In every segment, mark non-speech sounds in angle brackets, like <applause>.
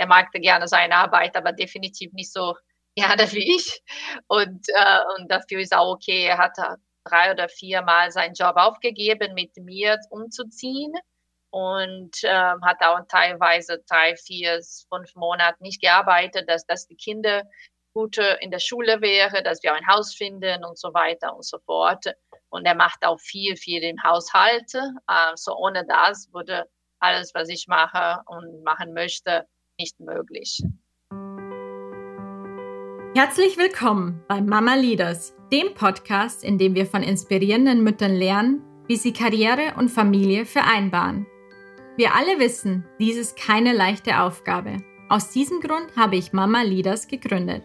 er magte gerne seine Arbeit, aber definitiv nicht so gerne wie ich. Und, äh, und dafür ist auch okay, er hat drei oder vier Mal seinen Job aufgegeben, mit mir umzuziehen und ähm, hat auch teilweise drei, vier, fünf Monate nicht gearbeitet, dass, dass die Kinder gut in der Schule wäre, dass wir ein Haus finden und so weiter und so fort. Und er macht auch viel, viel im Haushalt. Also ohne das würde alles, was ich mache und machen möchte, nicht möglich. Herzlich willkommen bei Mama Leaders, dem Podcast, in dem wir von inspirierenden Müttern lernen, wie sie Karriere und Familie vereinbaren. Wir alle wissen, dies ist keine leichte Aufgabe. Aus diesem Grund habe ich Mama Leaders gegründet.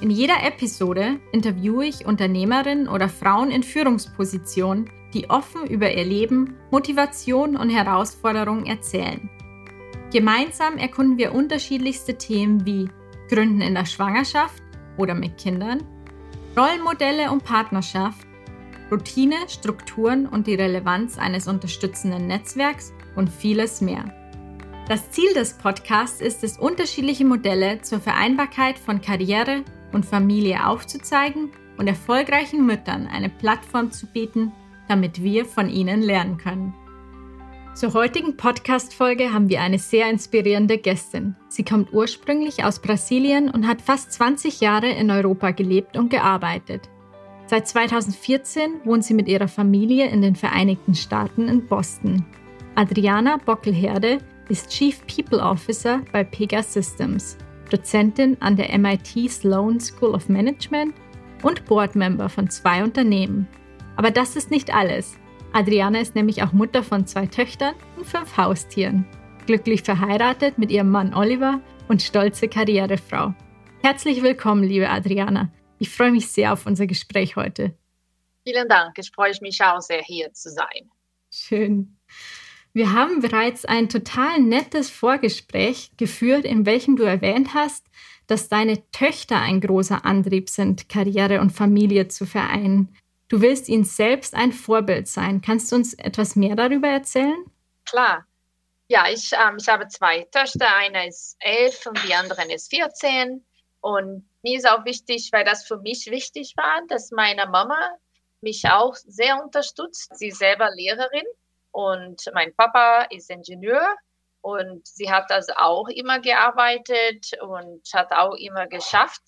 In jeder Episode interviewe ich Unternehmerinnen oder Frauen in Führungspositionen, die offen über ihr Leben, Motivation und Herausforderungen erzählen. Gemeinsam erkunden wir unterschiedlichste Themen wie Gründen in der Schwangerschaft, oder mit Kindern, Rollenmodelle und Partnerschaft, Routine, Strukturen und die Relevanz eines unterstützenden Netzwerks und vieles mehr. Das Ziel des Podcasts ist es, unterschiedliche Modelle zur Vereinbarkeit von Karriere und Familie aufzuzeigen und erfolgreichen Müttern eine Plattform zu bieten, damit wir von ihnen lernen können. Zur heutigen Podcast-Folge haben wir eine sehr inspirierende Gästin. Sie kommt ursprünglich aus Brasilien und hat fast 20 Jahre in Europa gelebt und gearbeitet. Seit 2014 wohnt sie mit ihrer Familie in den Vereinigten Staaten in Boston. Adriana Bockelherde ist Chief People Officer bei Pega Systems, Dozentin an der MIT Sloan School of Management und Boardmember von zwei Unternehmen. Aber das ist nicht alles. Adriana ist nämlich auch Mutter von zwei Töchtern und fünf Haustieren. Glücklich verheiratet mit ihrem Mann Oliver und stolze Karrierefrau. Herzlich willkommen, liebe Adriana. Ich freue mich sehr auf unser Gespräch heute. Vielen Dank. Ich freue mich auch sehr, hier zu sein. Schön. Wir haben bereits ein total nettes Vorgespräch geführt, in welchem du erwähnt hast, dass deine Töchter ein großer Antrieb sind, Karriere und Familie zu vereinen. Du willst ihnen selbst ein Vorbild sein. Kannst du uns etwas mehr darüber erzählen? Klar. Ja, ich, ähm, ich habe zwei Töchter. Eine ist elf und die andere ist 14. Und mir ist auch wichtig, weil das für mich wichtig war, dass meine Mama mich auch sehr unterstützt. Sie ist selber Lehrerin und mein Papa ist Ingenieur und sie hat das auch immer gearbeitet und hat auch immer geschafft,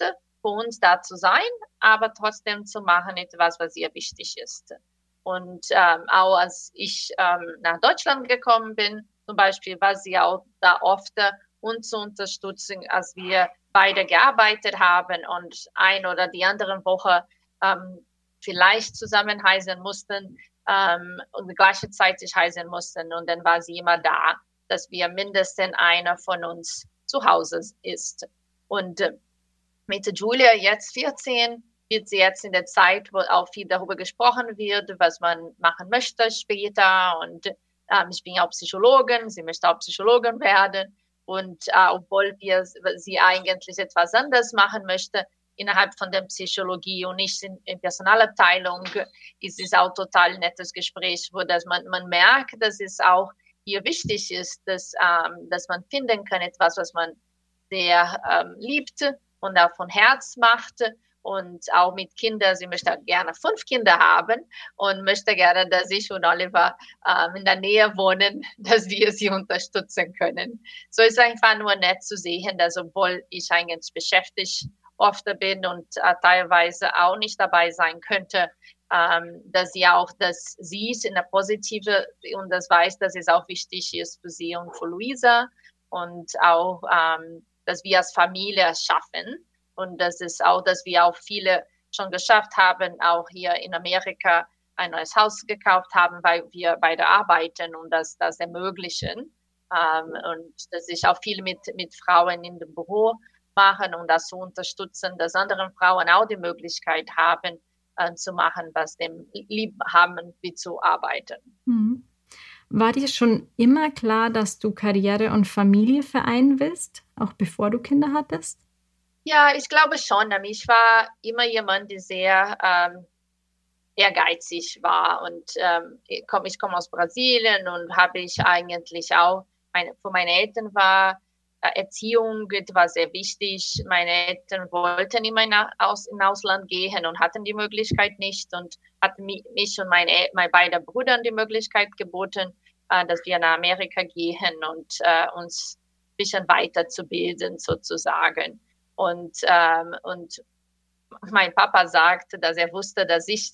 für uns da zu sein, aber trotzdem zu machen etwas, was ihr wichtig ist. Und ähm, auch als ich ähm, nach Deutschland gekommen bin, zum Beispiel, war sie auch da oft uns zu unterstützen, als wir beide gearbeitet haben und ein oder die andere Woche ähm, vielleicht zusammen heißen mussten ähm, und gleichzeitig heißen mussten. Und dann war sie immer da, dass wir mindestens einer von uns zu Hause ist. Und äh, mit Julia jetzt 14 wird sie jetzt in der Zeit, wo auch viel darüber gesprochen wird, was man machen möchte später. Und ähm, ich bin auch Psychologin, sie möchte auch Psychologin werden. Und äh, obwohl wir sie eigentlich etwas anderes machen möchte, innerhalb von der Psychologie und nicht in, in Personalabteilung, ist es auch total nettes Gespräch, wo das man, man merkt, dass es auch hier wichtig ist, dass, ähm, dass man finden kann, etwas, was man sehr ähm, liebt und auch von Herz macht und auch mit Kindern. Sie möchte gerne fünf Kinder haben und möchte gerne, dass ich und Oliver ähm, in der Nähe wohnen, <laughs> dass wir sie unterstützen können. So ist einfach nur nett zu sehen, dass obwohl ich eigentlich beschäftigt oft bin und äh, teilweise auch nicht dabei sein könnte, ähm, dass sie auch das sieht in der Positive und das weiß, dass es auch wichtig ist für sie und für Luisa und auch ähm, dass wir als Familie schaffen. Und das ist auch, dass wir auch viele schon geschafft haben, auch hier in Amerika ein neues Haus gekauft haben, weil wir beide arbeiten und das, das ermöglichen. Ähm, und dass ich auch viel mit, mit Frauen in dem Büro machen und das zu unterstützen, dass andere Frauen auch die Möglichkeit haben, äh, zu machen, was dem lieb haben, wie zu arbeiten. Mhm. War dir schon immer klar, dass du Karriere und Familie vereinen willst, auch bevor du Kinder hattest? Ja, ich glaube schon. Ich war immer jemand, der sehr ähm, ehrgeizig war. Und ähm, ich komme komm aus Brasilien und habe ich eigentlich auch, meine, für meine Eltern war Erziehung war sehr wichtig. Meine Eltern wollten immer nach, aus, in Ausland gehen und hatten die Möglichkeit nicht und hatten mich und meine, meine beiden Brüder die Möglichkeit geboten, äh, dass wir nach Amerika gehen und äh, uns ein bisschen weiterzubilden sozusagen. Und, ähm, und mein Papa sagte, dass er wusste, dass ich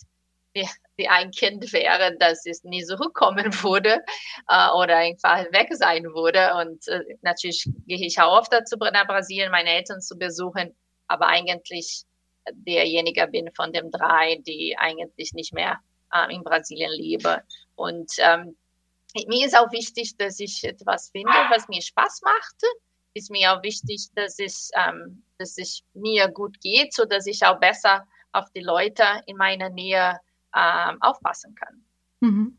wie, ein Kind wäre, dass es nie zurückkommen <laughs> würde äh, oder einfach weg sein würde. Und äh, natürlich gehe ich auch oft dazu nach Brasilien, meine Eltern zu besuchen, aber eigentlich derjenige bin von den drei, die eigentlich nicht mehr äh, in Brasilien lebe. Und ähm, mir ist auch wichtig, dass ich etwas finde, was mir Spaß macht. Ist mir auch wichtig, dass es, ähm, dass es mir gut geht, so dass ich auch besser auf die Leute in meiner Nähe ähm, aufpassen kann. Mhm.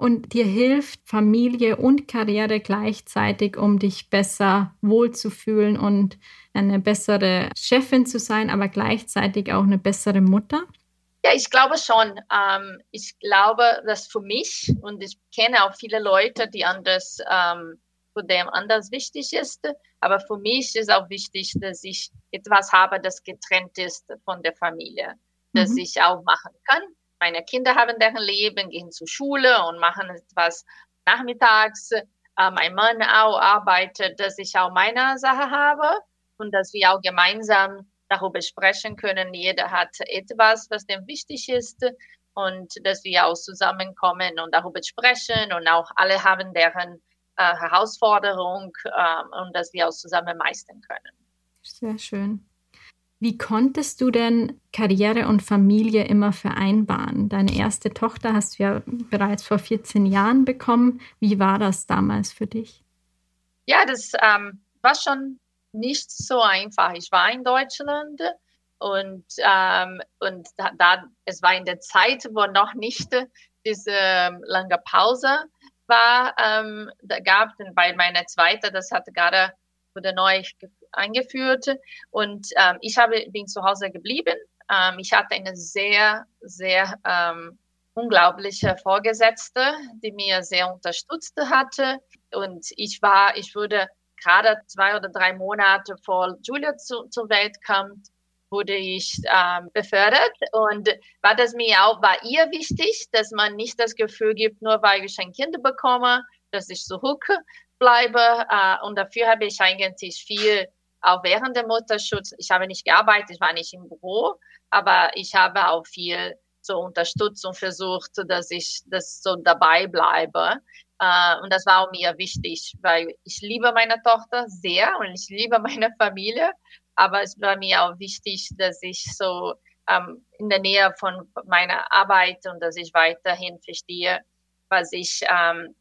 Und dir hilft Familie und Karriere gleichzeitig, um dich besser wohlzufühlen und eine bessere Chefin zu sein, aber gleichzeitig auch eine bessere Mutter? Ja, ich glaube schon. Ähm, ich glaube, dass für mich und ich kenne auch viele Leute, die anders, ähm, für dem anders wichtig ist. Aber für mich ist auch wichtig, dass ich etwas habe, das getrennt ist von der Familie das mhm. ich auch machen kann. Meine Kinder haben deren Leben, gehen zur Schule und machen etwas nachmittags. Äh, mein Mann auch arbeitet, dass ich auch meine Sache habe und dass wir auch gemeinsam darüber sprechen können. Jeder hat etwas, was dem wichtig ist und dass wir auch zusammenkommen und darüber sprechen und auch alle haben deren äh, Herausforderung äh, und dass wir auch zusammen meistern können. Sehr schön. Wie konntest du denn Karriere und Familie immer vereinbaren? Deine erste Tochter hast du ja bereits vor 14 Jahren bekommen. Wie war das damals für dich? Ja, das ähm, war schon nicht so einfach. Ich war in Deutschland und, ähm, und da, da, es war in der Zeit, wo noch nicht diese ähm, lange Pause war. Ähm, da gab es bei meiner zweiten, das hatte gerade wurde neu eingeführt und ähm, ich habe, bin zu Hause geblieben. Ähm, ich hatte eine sehr, sehr ähm, unglaubliche Vorgesetzte, die mir sehr unterstützt hatte. Und ich war, ich wurde gerade zwei oder drei Monate vor Julia zu, zur Welt kommt, wurde ich ähm, befördert und war das mir auch, war ihr wichtig, dass man nicht das Gefühl gibt, nur weil ich ein Kind bekomme, dass ich zurück bleibe. Äh, und dafür habe ich eigentlich viel auch während dem Mutterschutz, ich habe nicht gearbeitet, ich war nicht im Büro, aber ich habe auch viel zur Unterstützung versucht, dass ich das so dabei bleibe. Uh, und das war mir wichtig, weil ich liebe meine Tochter sehr und ich liebe <laughs> meine Familie, aber es war mir auch wichtig, dass ich so um, in der Nähe von meiner Arbeit und dass ich weiterhin verstehe, was ich um,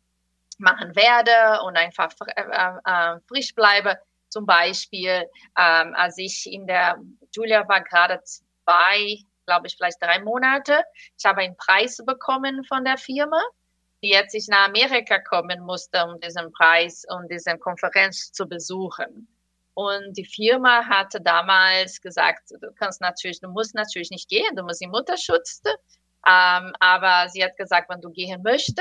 machen werde und einfach äh, äh, frisch bleibe. Zum Beispiel, ähm, als ich in der, Julia war gerade zwei, glaube ich, vielleicht drei Monate. Ich habe einen Preis bekommen von der Firma, die jetzt ich nach Amerika kommen musste, um diesen Preis und diese Konferenz zu besuchen. Und die Firma hatte damals gesagt, du kannst natürlich, du musst natürlich nicht gehen, du musst im Mutterschutz. Ähm, aber sie hat gesagt, wenn du gehen möchtest,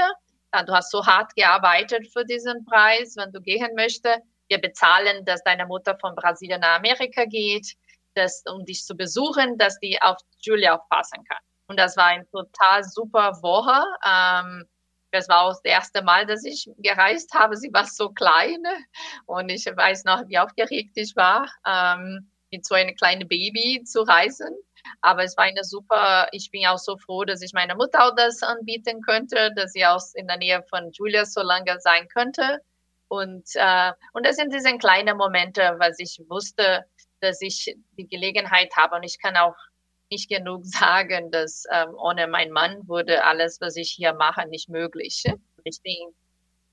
du hast so hart gearbeitet für diesen Preis, wenn du gehen möchtest, wir bezahlen, dass deine Mutter von Brasilien nach Amerika geht, dass, um dich zu besuchen, dass die auf Julia aufpassen kann. Und das war ein total super Woche. Ähm, das war auch das erste Mal, dass ich gereist habe. Sie war so klein und ich weiß noch, wie aufgeregt ich war, ähm, mit so einem kleinen Baby zu reisen. Aber es war eine super, ich bin auch so froh, dass ich meiner Mutter auch das anbieten könnte, dass sie auch in der Nähe von Julia so lange sein könnte. Und, äh, und das sind diese kleinen Momente, was ich wusste, dass ich die Gelegenheit habe. Und ich kann auch nicht genug <laughs> sagen, dass ähm, ohne meinen Mann wurde alles, was ich hier mache, nicht möglich. Ich bin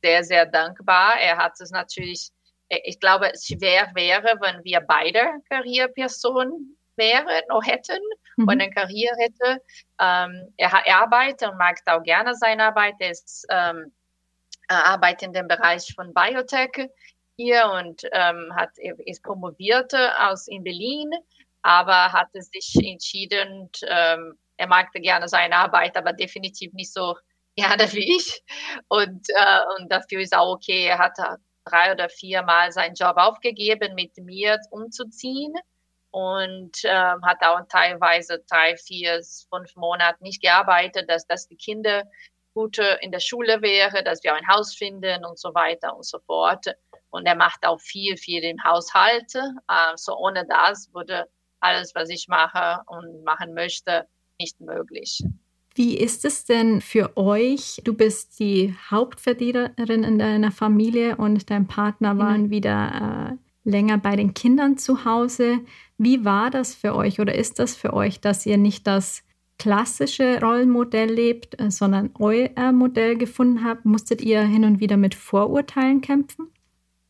sehr, sehr dankbar. Er hat es natürlich, ich glaube, es schwer wäre, wenn wir beide Karrierepersonen wären oder hätten mhm. und eine Karriere hätte. Ähm, er, er arbeitet und mag auch gerne seine Arbeit. Er ist ähm, arbeitet in dem Bereich von Biotech hier und ähm, hat, ist promoviert aus in Berlin, aber hatte sich entschieden, ähm, er mag gerne seine Arbeit, aber definitiv nicht so <laughs> gerne wie ich. Und, äh, und dafür ist auch okay, er hat drei oder vier Mal seinen Job aufgegeben, mit mir umzuziehen und ähm, hat auch teilweise drei, vier, fünf Monate nicht gearbeitet, dass, dass die Kinder gut in der Schule wäre, dass wir ein Haus finden und so weiter und so fort. Und er macht auch viel, viel im Haushalt. Also ohne das würde alles, was ich mache und machen möchte, nicht möglich. Wie ist es denn für euch? Du bist die Hauptverdienerin in deiner Familie und dein Partner waren mhm. wieder äh, länger bei den Kindern zu Hause. Wie war das für euch oder ist das für euch, dass ihr nicht das klassische Rollenmodell lebt, äh, sondern euer Modell gefunden habt? Musstet ihr hin und wieder mit Vorurteilen kämpfen?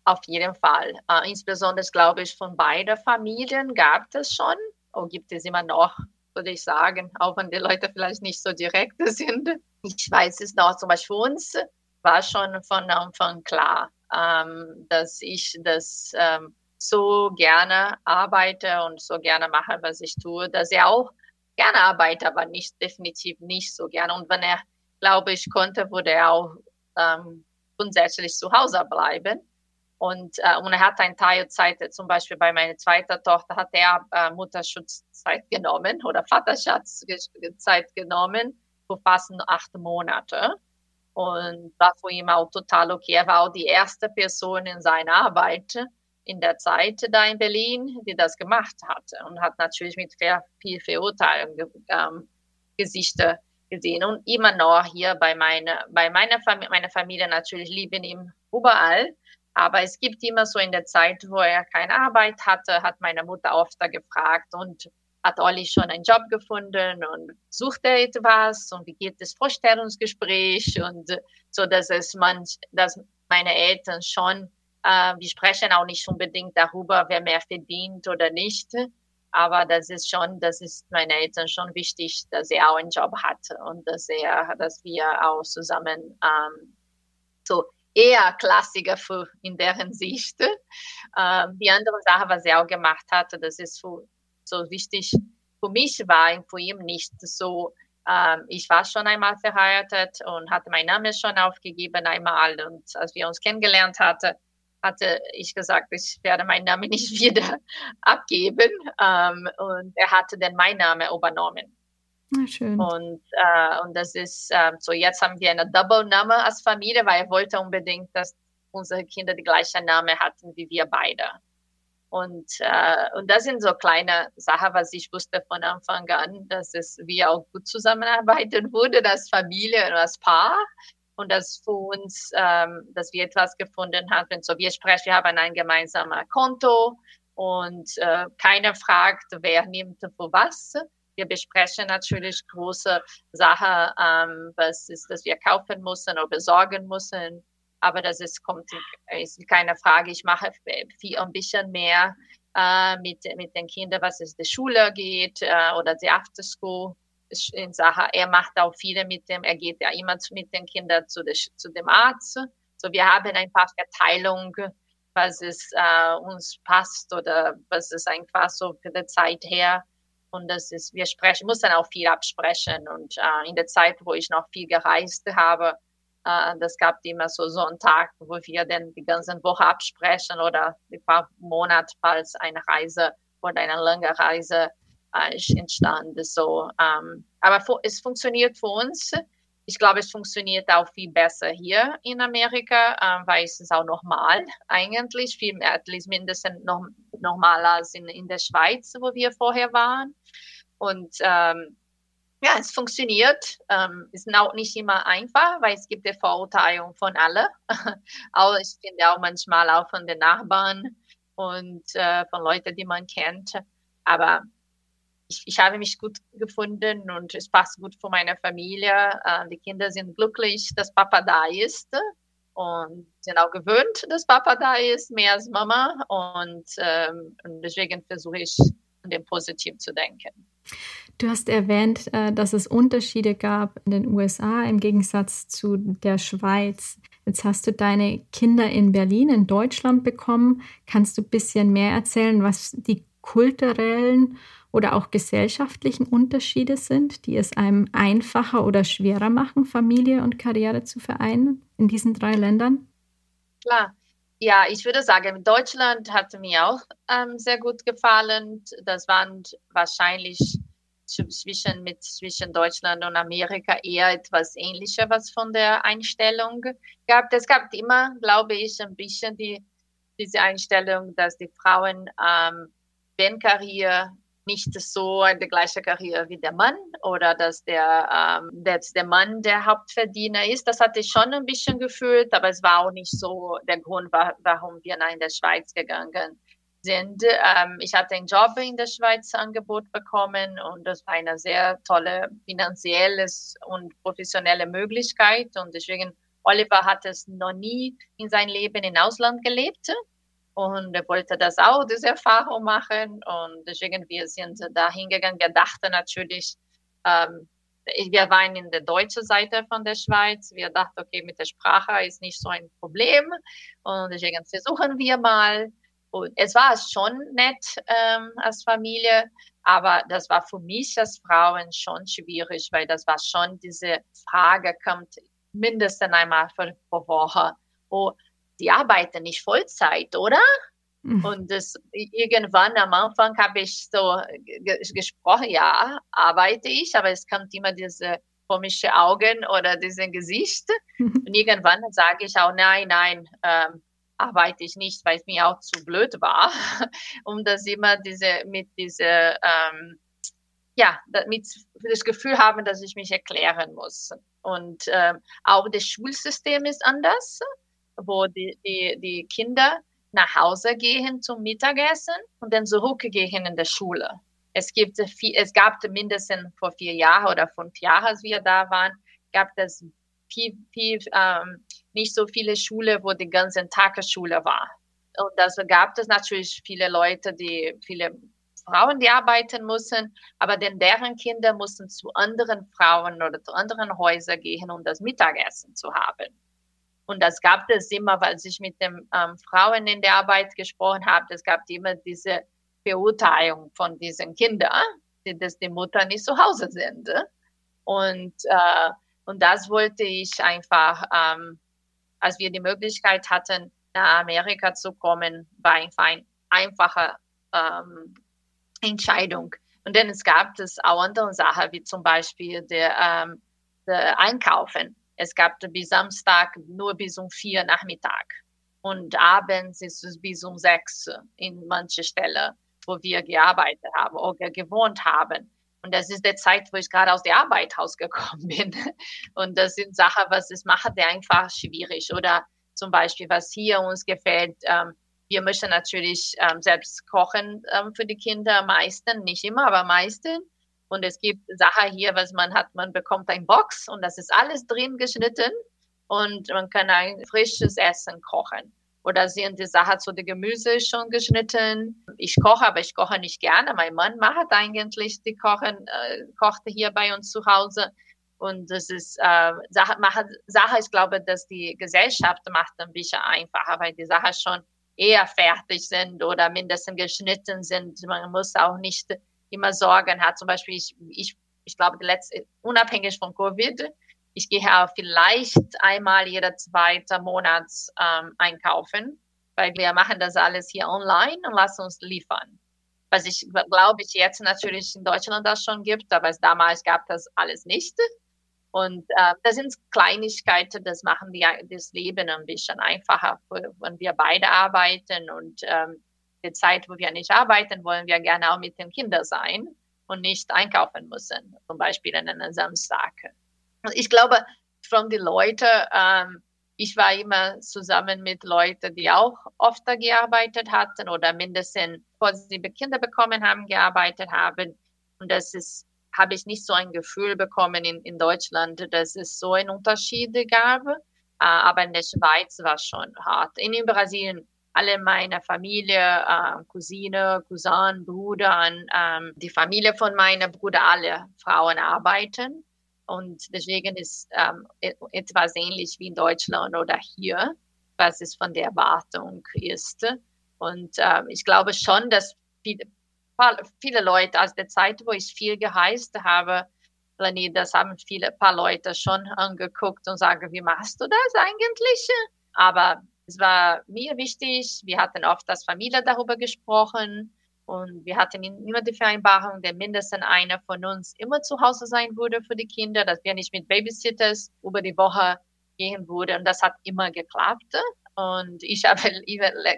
Auf jeden Fall. Äh, insbesondere, glaube ich, von beiden Familien gab es schon und gibt es immer noch würde ich sagen, auch wenn die Leute vielleicht nicht so direkt <laughs> sind. Ich weiß es noch, zum Beispiel für uns war schon von Anfang klar, ähm, dass ich das ähm, so gerne arbeite und so gerne mache, was ich tue, dass er auch gerne arbeitet, aber nicht definitiv nicht so gerne. Und wenn er, glaube ich, konnte, würde er auch ähm, grundsätzlich zu Hause bleiben. Und, äh, und er hat eine Teilzeit, zum Beispiel bei meiner zweiten Tochter, hat er äh, Mutterschutzzeit genommen oder Vaterschaftszeit genommen für fast acht Monate. Und war für ihn auch total okay. Er war auch die erste Person in seiner Arbeit in der Zeit da in Berlin, die das gemacht hatte und hat natürlich mit viel, Verurteilung ähm, Gesichter gesehen. Und immer noch hier bei meiner, bei meiner Familie, meine Familie natürlich lieben ihn überall. Aber es gibt immer so in der Zeit, wo er keine Arbeit hatte, hat meine Mutter oft gefragt und hat Olli schon einen Job gefunden und sucht er etwas und wie geht das Vorstellungsgespräch und so, dass es man, dass meine Eltern schon, äh, wir sprechen auch nicht unbedingt darüber, wer mehr verdient oder nicht, aber das ist schon, das ist meinen Eltern schon wichtig, dass er auch einen Job hat und dass er, dass wir auch zusammen ähm, so eher Klassiker für, in deren Sicht. Ähm, die andere Sache, was er auch gemacht hatte, das ist so, so wichtig für mich war, für ihn nicht so, ähm, ich war schon einmal verheiratet und hatte meinen Namen schon aufgegeben einmal und als wir uns kennengelernt hatten, hatte ich gesagt, ich werde meinen Namen nicht <laughs> wieder abgeben ähm, und er hatte dann meinen Namen übernommen. Ah, schön. Und, äh, und das ist äh, so, jetzt haben wir eine Double-Name als Familie, weil er wollte unbedingt, dass unsere Kinder die gleiche Name hatten wie wir beide. Und, äh, und das sind so kleine Sachen, was ich wusste von Anfang an, dass es wir auch gut zusammenarbeiten <laughs> würde, als Familie und als Paar. Und dass für uns, ähm, dass wir etwas gefunden haben. So, wir sprechen, wir haben ein gemeinsames Konto und äh, keiner fragt, wer nimmt für was wir besprechen natürlich große Sachen, ähm, was ist, dass wir kaufen müssen oder besorgen müssen. Aber das ist, kommt, ist keine Frage. Ich mache viel, ein bisschen mehr äh, mit, mit den Kindern, was es die Schule geht äh, oder die After School in Sache. Er macht auch viele mit dem, er geht ja immer mit den Kindern zu, der, zu dem Arzt. So, wir haben ein paar Verteilungen, was es äh, uns passt oder was es einfach so für die Zeit her und das ist, wir sprechen, muss dann auch viel absprechen. Und äh, in der Zeit, wo ich noch viel gereist habe, äh, das gab immer so, so einen Tag, wo wir dann die ganze Woche absprechen oder ein paar Monate, falls eine Reise oder eine lange Reise äh, entstanden. So, ähm, aber es funktioniert für uns ich glaube, es funktioniert auch viel besser hier in Amerika, äh, weil es ist auch normal eigentlich, viel mehr, mindestens noch, normaler als in, in der Schweiz, wo wir vorher waren. Und ähm, ja, es funktioniert. Ähm, ist auch nicht immer einfach, weil es gibt die Verurteilung von alle. <laughs> auch ich finde auch manchmal auch von den Nachbarn und äh, von Leuten, die man kennt. Aber ich, ich habe mich gut gefunden und es passt gut für meine Familie. Äh, die Kinder sind glücklich, dass Papa da ist und sind auch gewöhnt, dass Papa da ist, mehr als Mama. Und, ähm, und deswegen versuche ich, an dem positiv zu denken. Du hast erwähnt, äh, dass es Unterschiede gab in den USA im Gegensatz zu der Schweiz. Jetzt hast du deine Kinder in Berlin, in Deutschland bekommen. Kannst du ein bisschen mehr erzählen, was die kulturellen oder auch gesellschaftlichen Unterschiede sind, die es einem einfacher oder schwerer machen, Familie und Karriere zu vereinen in diesen drei Ländern? Klar. Ja, ich würde sagen, Deutschland hat mir auch ähm, sehr gut gefallen. Das waren wahrscheinlich zwischen, mit, zwischen Deutschland und Amerika eher etwas ähnlicher, was von der Einstellung gab. Es gab immer, glaube ich, ein bisschen die, diese Einstellung, dass die Frauen, ähm, wenn Karriere nicht so eine gleiche Karriere wie der Mann oder dass der, ähm, dass der Mann der Hauptverdiener ist. Das hatte ich schon ein bisschen gefühlt, aber es war auch nicht so der Grund, warum wir nach in der Schweiz gegangen sind. Ähm, ich hatte einen Job in der Schweiz Angebot bekommen und das war eine sehr tolle finanzielle und professionelle Möglichkeit und deswegen Oliver hat es noch nie in seinem Leben im Ausland gelebt und er wollte das auch, diese Erfahrung machen. Und deswegen, wir sind da hingegangen. Wir dachten natürlich, ähm, wir waren in der deutschen Seite von der Schweiz. Wir dachten, okay, mit der Sprache ist nicht so ein Problem. Und deswegen versuchen wir mal. Und es war schon nett ähm, als Familie, aber das war für mich als Frauen schon schwierig, weil das war schon diese Frage kommt mindestens einmal pro Woche. Oh, die arbeiten nicht Vollzeit, oder? Mhm. Und das, irgendwann am Anfang habe ich so gesprochen, ja, arbeite ich, aber es kommt immer diese komische Augen oder dieses Gesicht. Und irgendwann sage ich auch, nein, nein, ähm, arbeite ich nicht, weil es mir auch zu blöd war, <laughs> um das immer diese, mit dieser, ähm, ja, mit das Gefühl haben, dass ich mich erklären muss. Und ähm, auch das Schulsystem ist anders wo die, die, die Kinder nach Hause gehen zum Mittagessen und dann zurückgehen in der Schule. Es, gibt, es gab mindestens vor vier Jahren oder fünf Jahren, als wir da waren, gab es viel, viel, ähm, nicht so viele Schulen, wo die ganze Tagesschule war. Und das gab es natürlich viele Leute, die, viele Frauen, die arbeiten mussten, aber denn deren Kinder mussten zu anderen Frauen oder zu anderen Häusern gehen, um das Mittagessen zu haben. Und das gab es immer, weil ich mit den ähm, Frauen in der Arbeit gesprochen habe. Es gab immer diese Beurteilung von diesen Kindern, dass die Mutter nicht zu Hause sind. Und, äh, und das wollte ich einfach, ähm, als wir die Möglichkeit hatten, nach Amerika zu kommen, war einfach eine einfache ähm, Entscheidung. Und dann es gab es auch andere Sachen, wie zum Beispiel der, ähm, der Einkaufen. Es gab bis Samstag nur bis um vier Nachmittag. Und abends ist es bis um sechs in manche Stellen, wo wir gearbeitet haben oder gewohnt haben. Und das ist der Zeit, wo ich gerade aus der Arbeit rausgekommen <laughs> bin. Und das sind Sachen, was es macht, der einfach schwierig. Oder zum Beispiel, was hier uns gefällt, ähm, wir möchten natürlich ähm, selbst kochen ähm, für die Kinder, meisten, nicht immer, aber meisten. Und es gibt Sachen hier, was man hat, man bekommt ein Box und das ist alles drin geschnitten und man kann ein frisches Essen kochen. Oder sind die Sachen zu dem Gemüse schon geschnitten? Ich koche, aber ich koche nicht gerne. Mein Mann macht eigentlich die Kochen, äh, kochte hier bei uns zu Hause. Und das ist äh, Sache, macht, Sache, ich glaube, dass die Gesellschaft macht ein bisschen einfacher, weil die Sachen schon eher fertig sind oder mindestens geschnitten sind. Man muss auch nicht immer Sorgen hat. Zum Beispiel, ich, ich, ich glaube, letzte, unabhängig von Covid, ich gehe auch vielleicht einmal jeder zweite Monat ähm, einkaufen, weil wir machen das alles hier online und lassen uns liefern. Was ich glaube ich jetzt natürlich in Deutschland das schon gibt, aber es damals gab das alles nicht. Und äh, das sind Kleinigkeiten, das machen die, das Leben ein bisschen einfacher, wenn wir beide arbeiten und ähm, die Zeit, wo wir nicht arbeiten, wollen wir gerne auch mit den Kindern sein und nicht einkaufen müssen, zum Beispiel an einem Samstag. Ich glaube, von den Leuten, ähm, ich war immer zusammen mit Leuten, die auch oft gearbeitet hatten oder mindestens, bevor sie Kinder bekommen haben, gearbeitet haben. Und das ist, habe ich nicht so ein Gefühl bekommen in, in Deutschland, dass es so einen Unterschied gab. Äh, aber in der Schweiz war es schon hart. In, in Brasilien alle meiner Familie, äh, Cousine, Cousin, Bruder, ähm, die Familie von meinem Bruder, alle Frauen arbeiten. Und deswegen ist ähm, e-, etwas ähnlich wie in Deutschland oder hier, was es von der Erwartung ist. Und äh, ich glaube schon, dass viele, viele Leute aus der Zeit, wo ich viel geheißt habe, Lani, das haben viele paar Leute schon angeguckt und sagen, wie machst du das eigentlich? Aber es war mir wichtig. Wir hatten oft als Familie darüber gesprochen. Und wir hatten immer die Vereinbarung, dass mindestens einer von uns immer zu Hause sein würde für die Kinder, dass wir nicht mit Babysitters über die Woche gehen würden. Und das hat immer geklappt. Und ich <laughs> habe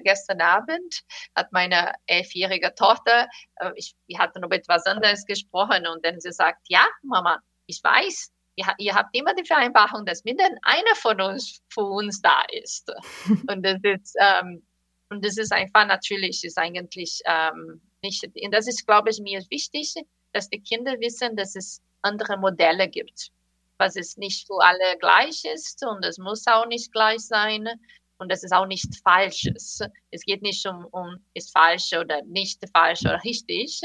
gestern Abend hat meine elfjährige Tochter, äh, ich, wir hatten über etwas anderes gesprochen und dann sie sagt, ja, Mama, ich weiß, ihr, ihr habt immer die Vereinbarung, dass mindestens einer von uns für uns da ist. <laughs> und das ist, ähm, und das ist einfach natürlich, ist eigentlich ähm, nicht, und das ist, glaube ich, mir wichtig, dass die Kinder wissen, dass es andere Modelle gibt, was es nicht für alle gleich ist und es muss auch nicht gleich sein und dass es auch nicht falsch ist. Es geht nicht um, um ist falsch oder nicht falsch oder richtig.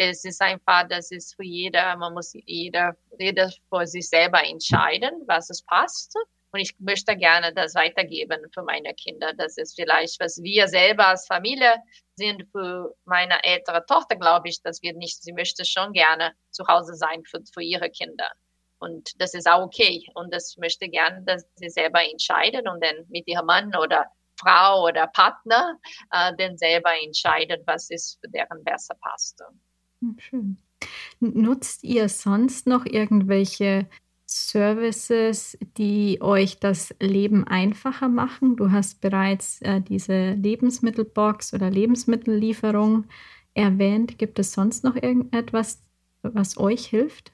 Es ist einfach, das ist für jeder, man muss jeder, jeder für sich selber entscheiden, was es passt. Und ich möchte gerne das weitergeben für meine Kinder. Das ist vielleicht, was wir selber als Familie sind für meine ältere Tochter, glaube ich, dass wir nicht, sie möchte schon gerne zu Hause sein für, für ihre Kinder. Und das ist auch okay. Und das möchte gerne, dass sie selber entscheiden und dann mit ihrem Mann oder Frau oder Partner äh, dann selber entscheiden, was ist für deren besser passt. Hm, schön. Nutzt ihr sonst noch irgendwelche Services, die euch das Leben einfacher machen? Du hast bereits äh, diese Lebensmittelbox oder Lebensmittellieferung erwähnt. Gibt es sonst noch irgendetwas, was euch hilft?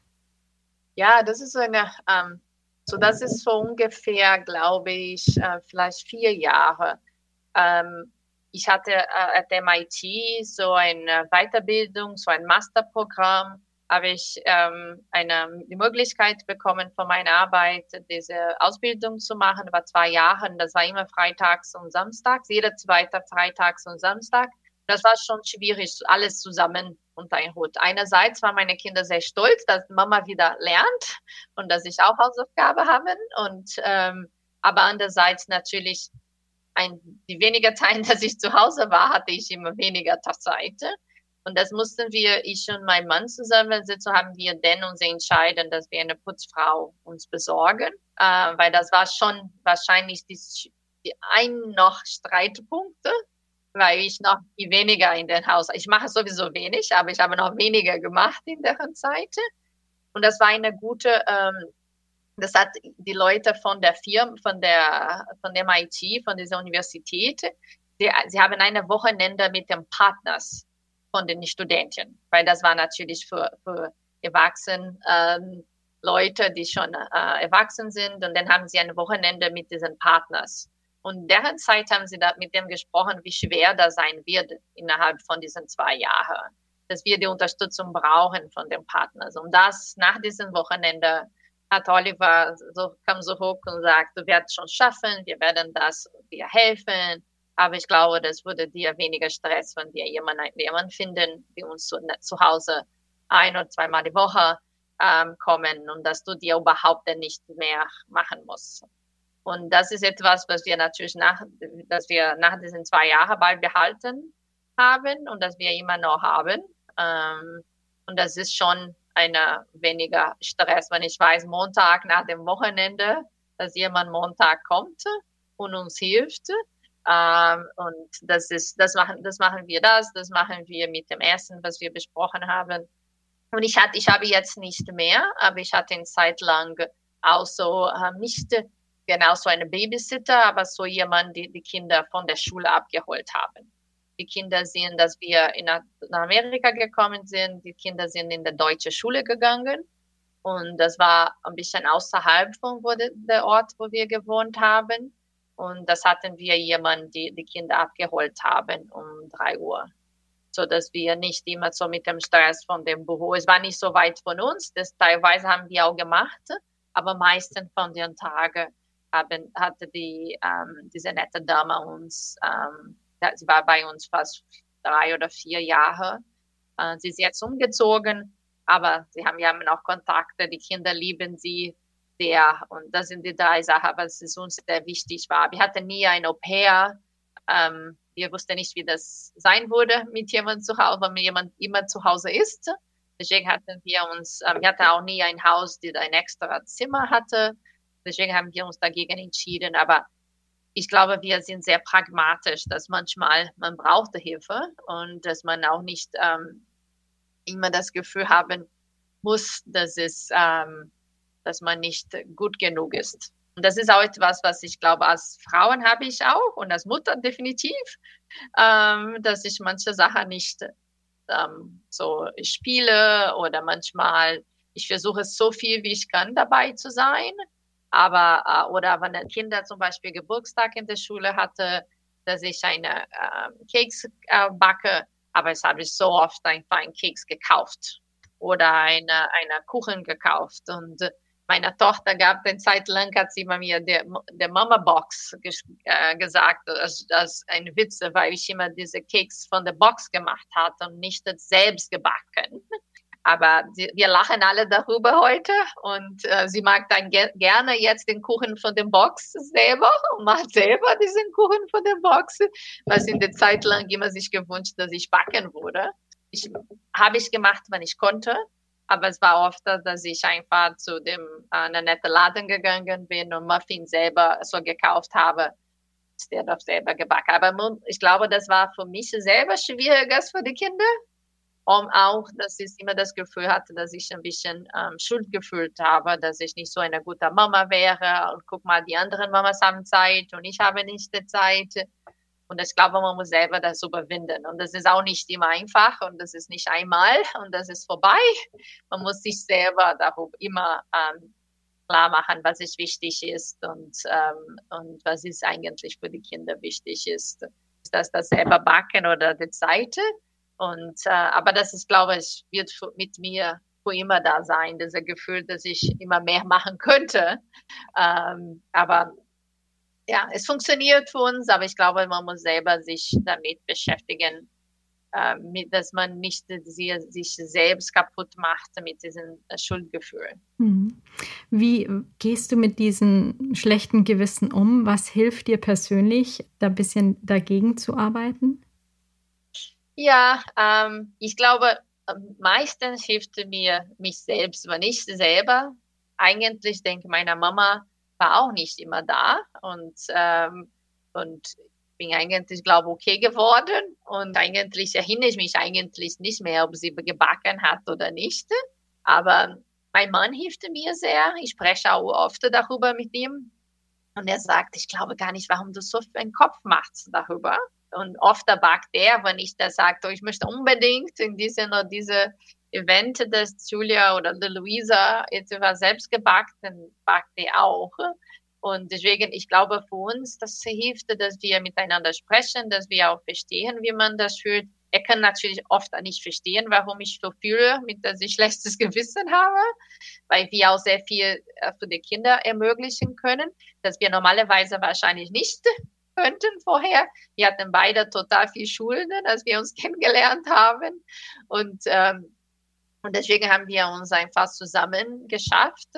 Ja, das ist eine, ähm, so das ist so ungefähr, glaube ich, äh, vielleicht vier Jahre. Ähm, ich hatte äh, at MIT so eine Weiterbildung, so ein Masterprogramm habe ich ähm, eine, die Möglichkeit bekommen, von meiner Arbeit diese Ausbildung zu machen. War zwei Jahre, das war immer freitags und samstags, jeder zweite freitags und Samstag. Das war schon schwierig, alles zusammen unter einen Hut. Einerseits waren meine Kinder sehr stolz, dass Mama wieder lernt und dass ich auch Hausaufgabe haben. Und ähm, aber andererseits natürlich ein, die weniger Zeit, <laughs> dass ich zu Hause war, hatte ich immer weniger Zeit. Und das mussten wir, ich und mein Mann zusammen sitzen, haben wir denn uns entschieden, dass wir eine Putzfrau uns besorgen, äh, weil das war schon wahrscheinlich die, die ein noch Streitpunkte, weil ich noch viel weniger in den Haus, ich mache sowieso wenig, aber ich habe noch weniger gemacht in deren Zeit. Und das war eine gute, ähm, das hat die Leute von der Firma, von der, von dem MIT, von dieser Universität, die, sie haben eine Wochenende mit den Partners von den Studenten, weil das war natürlich für, für Erwachsene, ähm, Leute, die schon äh, erwachsen sind und dann haben sie ein Wochenende mit diesen Partners. Und deren Zeit haben sie da mit dem gesprochen, wie schwer das sein wird innerhalb von diesen zwei Jahren, dass wir die Unterstützung brauchen von den Partners. Und das nach diesem Wochenende hat Oliver so, kam so hoch und sagt, du wirst schon schaffen, wir werden das dir helfen. Aber ich glaube, das würde dir weniger Stress, wenn wir jemanden, jemanden finden, die uns zu, zu Hause ein oder zweimal die Woche ähm, kommen und dass du dir überhaupt nicht mehr machen musst. Und das ist etwas, was wir natürlich nach, dass wir nach diesen zwei Jahren beibehalten haben und dass wir immer noch haben. Ähm, und das ist schon eine weniger Stress, wenn ich weiß, Montag nach dem Wochenende, dass jemand Montag kommt und uns hilft ähm, und das ist, das machen, das machen wir das, das machen wir mit dem Essen, was wir besprochen haben. Und ich hatte, ich habe jetzt nicht mehr, aber ich hatte eine Zeit lang auch so, ähm, nicht genau so eine Babysitter, aber so jemand, die die Kinder von der Schule abgeholt haben. Die Kinder sehen, dass wir in Amerika gekommen sind. Die Kinder sind in der deutsche Schule gegangen. Und das war ein bisschen außerhalb von wo de, der Ort, wo wir gewohnt haben. Und das hatten wir jemanden, die die Kinder abgeholt haben um drei Uhr. So dass wir nicht immer so mit dem Stress von dem Büro, es war nicht so weit von uns, das teilweise haben wir auch gemacht, aber meistens von den Tagen haben, hatte die, ähm, diese nette Dame uns, ähm, sie war bei uns fast drei oder vier Jahre. Äh, sie ist jetzt umgezogen, aber sie haben ja noch Kontakte, die Kinder lieben sie sehr. Und das sind die drei Sachen, was es uns sehr wichtig war. Wir hatten nie ein Au-pair. Ähm, wir wussten nicht, wie das sein würde mit jemandem zu Hause, wenn jemand immer zu Hause ist. Deswegen hatten wir uns, ähm, wir hatten auch nie ein Haus, das ein extra Zimmer hatte. Deswegen haben wir uns dagegen entschieden. Aber ich glaube, wir sind sehr pragmatisch, dass manchmal man braucht Hilfe und dass man auch nicht ähm, immer das Gefühl haben muss, dass es, ähm, dass man nicht gut genug ist. Und das ist auch etwas, was ich glaube, als Frauen habe ich auch und als Mutter definitiv, ähm, dass ich manche Sachen nicht ähm, so spiele oder manchmal ich versuche so viel wie ich kann dabei zu sein. Aber äh, oder wenn ein Kinder zum Beispiel Geburtstag in der Schule hatte, dass ich eine äh, Keks äh, backe, aber es habe ich so oft einfach einen Keks gekauft oder eine, eine Kuchen gekauft und meiner Tochter gab eine Zeit lang, hat sie bei mir der, der Mama-Box äh, gesagt, als, als ein Witz, weil ich immer diese Keks von der Box gemacht hatte und nicht selbst gebacken. Aber sie, wir lachen alle darüber heute und äh, sie mag dann ge gerne jetzt den Kuchen von der Box selber und macht selber diesen Kuchen von der Box, was in der Zeit lang immer sich gewünscht, dass ich backen würde. Ich habe ich gemacht, wenn ich konnte aber es war oft, dass ich einfach zu dem äh, einer nette Laden gegangen bin und Muffin selber so gekauft habe. Der doch selber gebacken. Aber ich glaube, das war für mich selber schwieriger als für die Kinder. Um auch, dass ich immer das Gefühl hatte, dass ich ein bisschen ähm, Schuld gefühlt habe, dass ich nicht so eine gute Mama wäre. Und guck mal, die anderen Mamas haben Zeit und ich habe nicht die Zeit. Und ich glaube, man muss selber das überwinden. Und das ist auch nicht immer einfach und das ist nicht einmal und das ist vorbei. Man muss sich selber darüber immer ähm, klar machen, was ist wichtig ist und, ähm, und was ist eigentlich für die Kinder wichtig ist. Ist das das selber backen oder die Zeit? Und, äh, aber das ist, glaube ich, wird mit mir für immer da sein, dieser Gefühl, dass ich immer mehr machen könnte. Ähm, aber ja, es funktioniert für uns, aber ich glaube, man muss selber sich damit beschäftigen, äh, mit, dass man nicht sie, sich selbst kaputt macht mit diesen äh, Schuldgefühlen. Mhm. Wie gehst du mit diesen schlechten Gewissen um? Was hilft dir persönlich, da ein bisschen dagegen zu arbeiten? Ja, ähm, ich glaube, meistens hilft mir mich selbst, wenn ich selber eigentlich denke, meiner Mama, war auch nicht immer da und, ähm, und bin eigentlich, glaube okay geworden und eigentlich erinnere ich mich eigentlich nicht mehr, ob sie gebacken hat oder nicht. Aber mein Mann hilft mir sehr. Ich spreche auch oft darüber mit ihm. Und er sagt, ich glaube gar nicht, warum du so einen Kopf machst darüber. Und oft backt er, wenn ich da sage, oh, ich möchte unbedingt in diese oder diese Event, das Julia oder Luisa jetzt war selbst gebackt, dann backt er auch. Und deswegen, ich glaube für uns, das hilft, dass wir miteinander sprechen, dass wir auch verstehen, wie man das fühlt. Er kann natürlich oft nicht verstehen, warum ich so fühle, mit dass ich <laughs> schlechtes Gewissen habe, weil wir auch sehr viel äh, für die Kinder ermöglichen können, dass wir normalerweise wahrscheinlich nicht könnten vorher. Wir hatten beide total viel Schulden, als wir uns <laughs> kennengelernt haben. Und ähm, und deswegen haben wir uns einfach zusammen geschafft.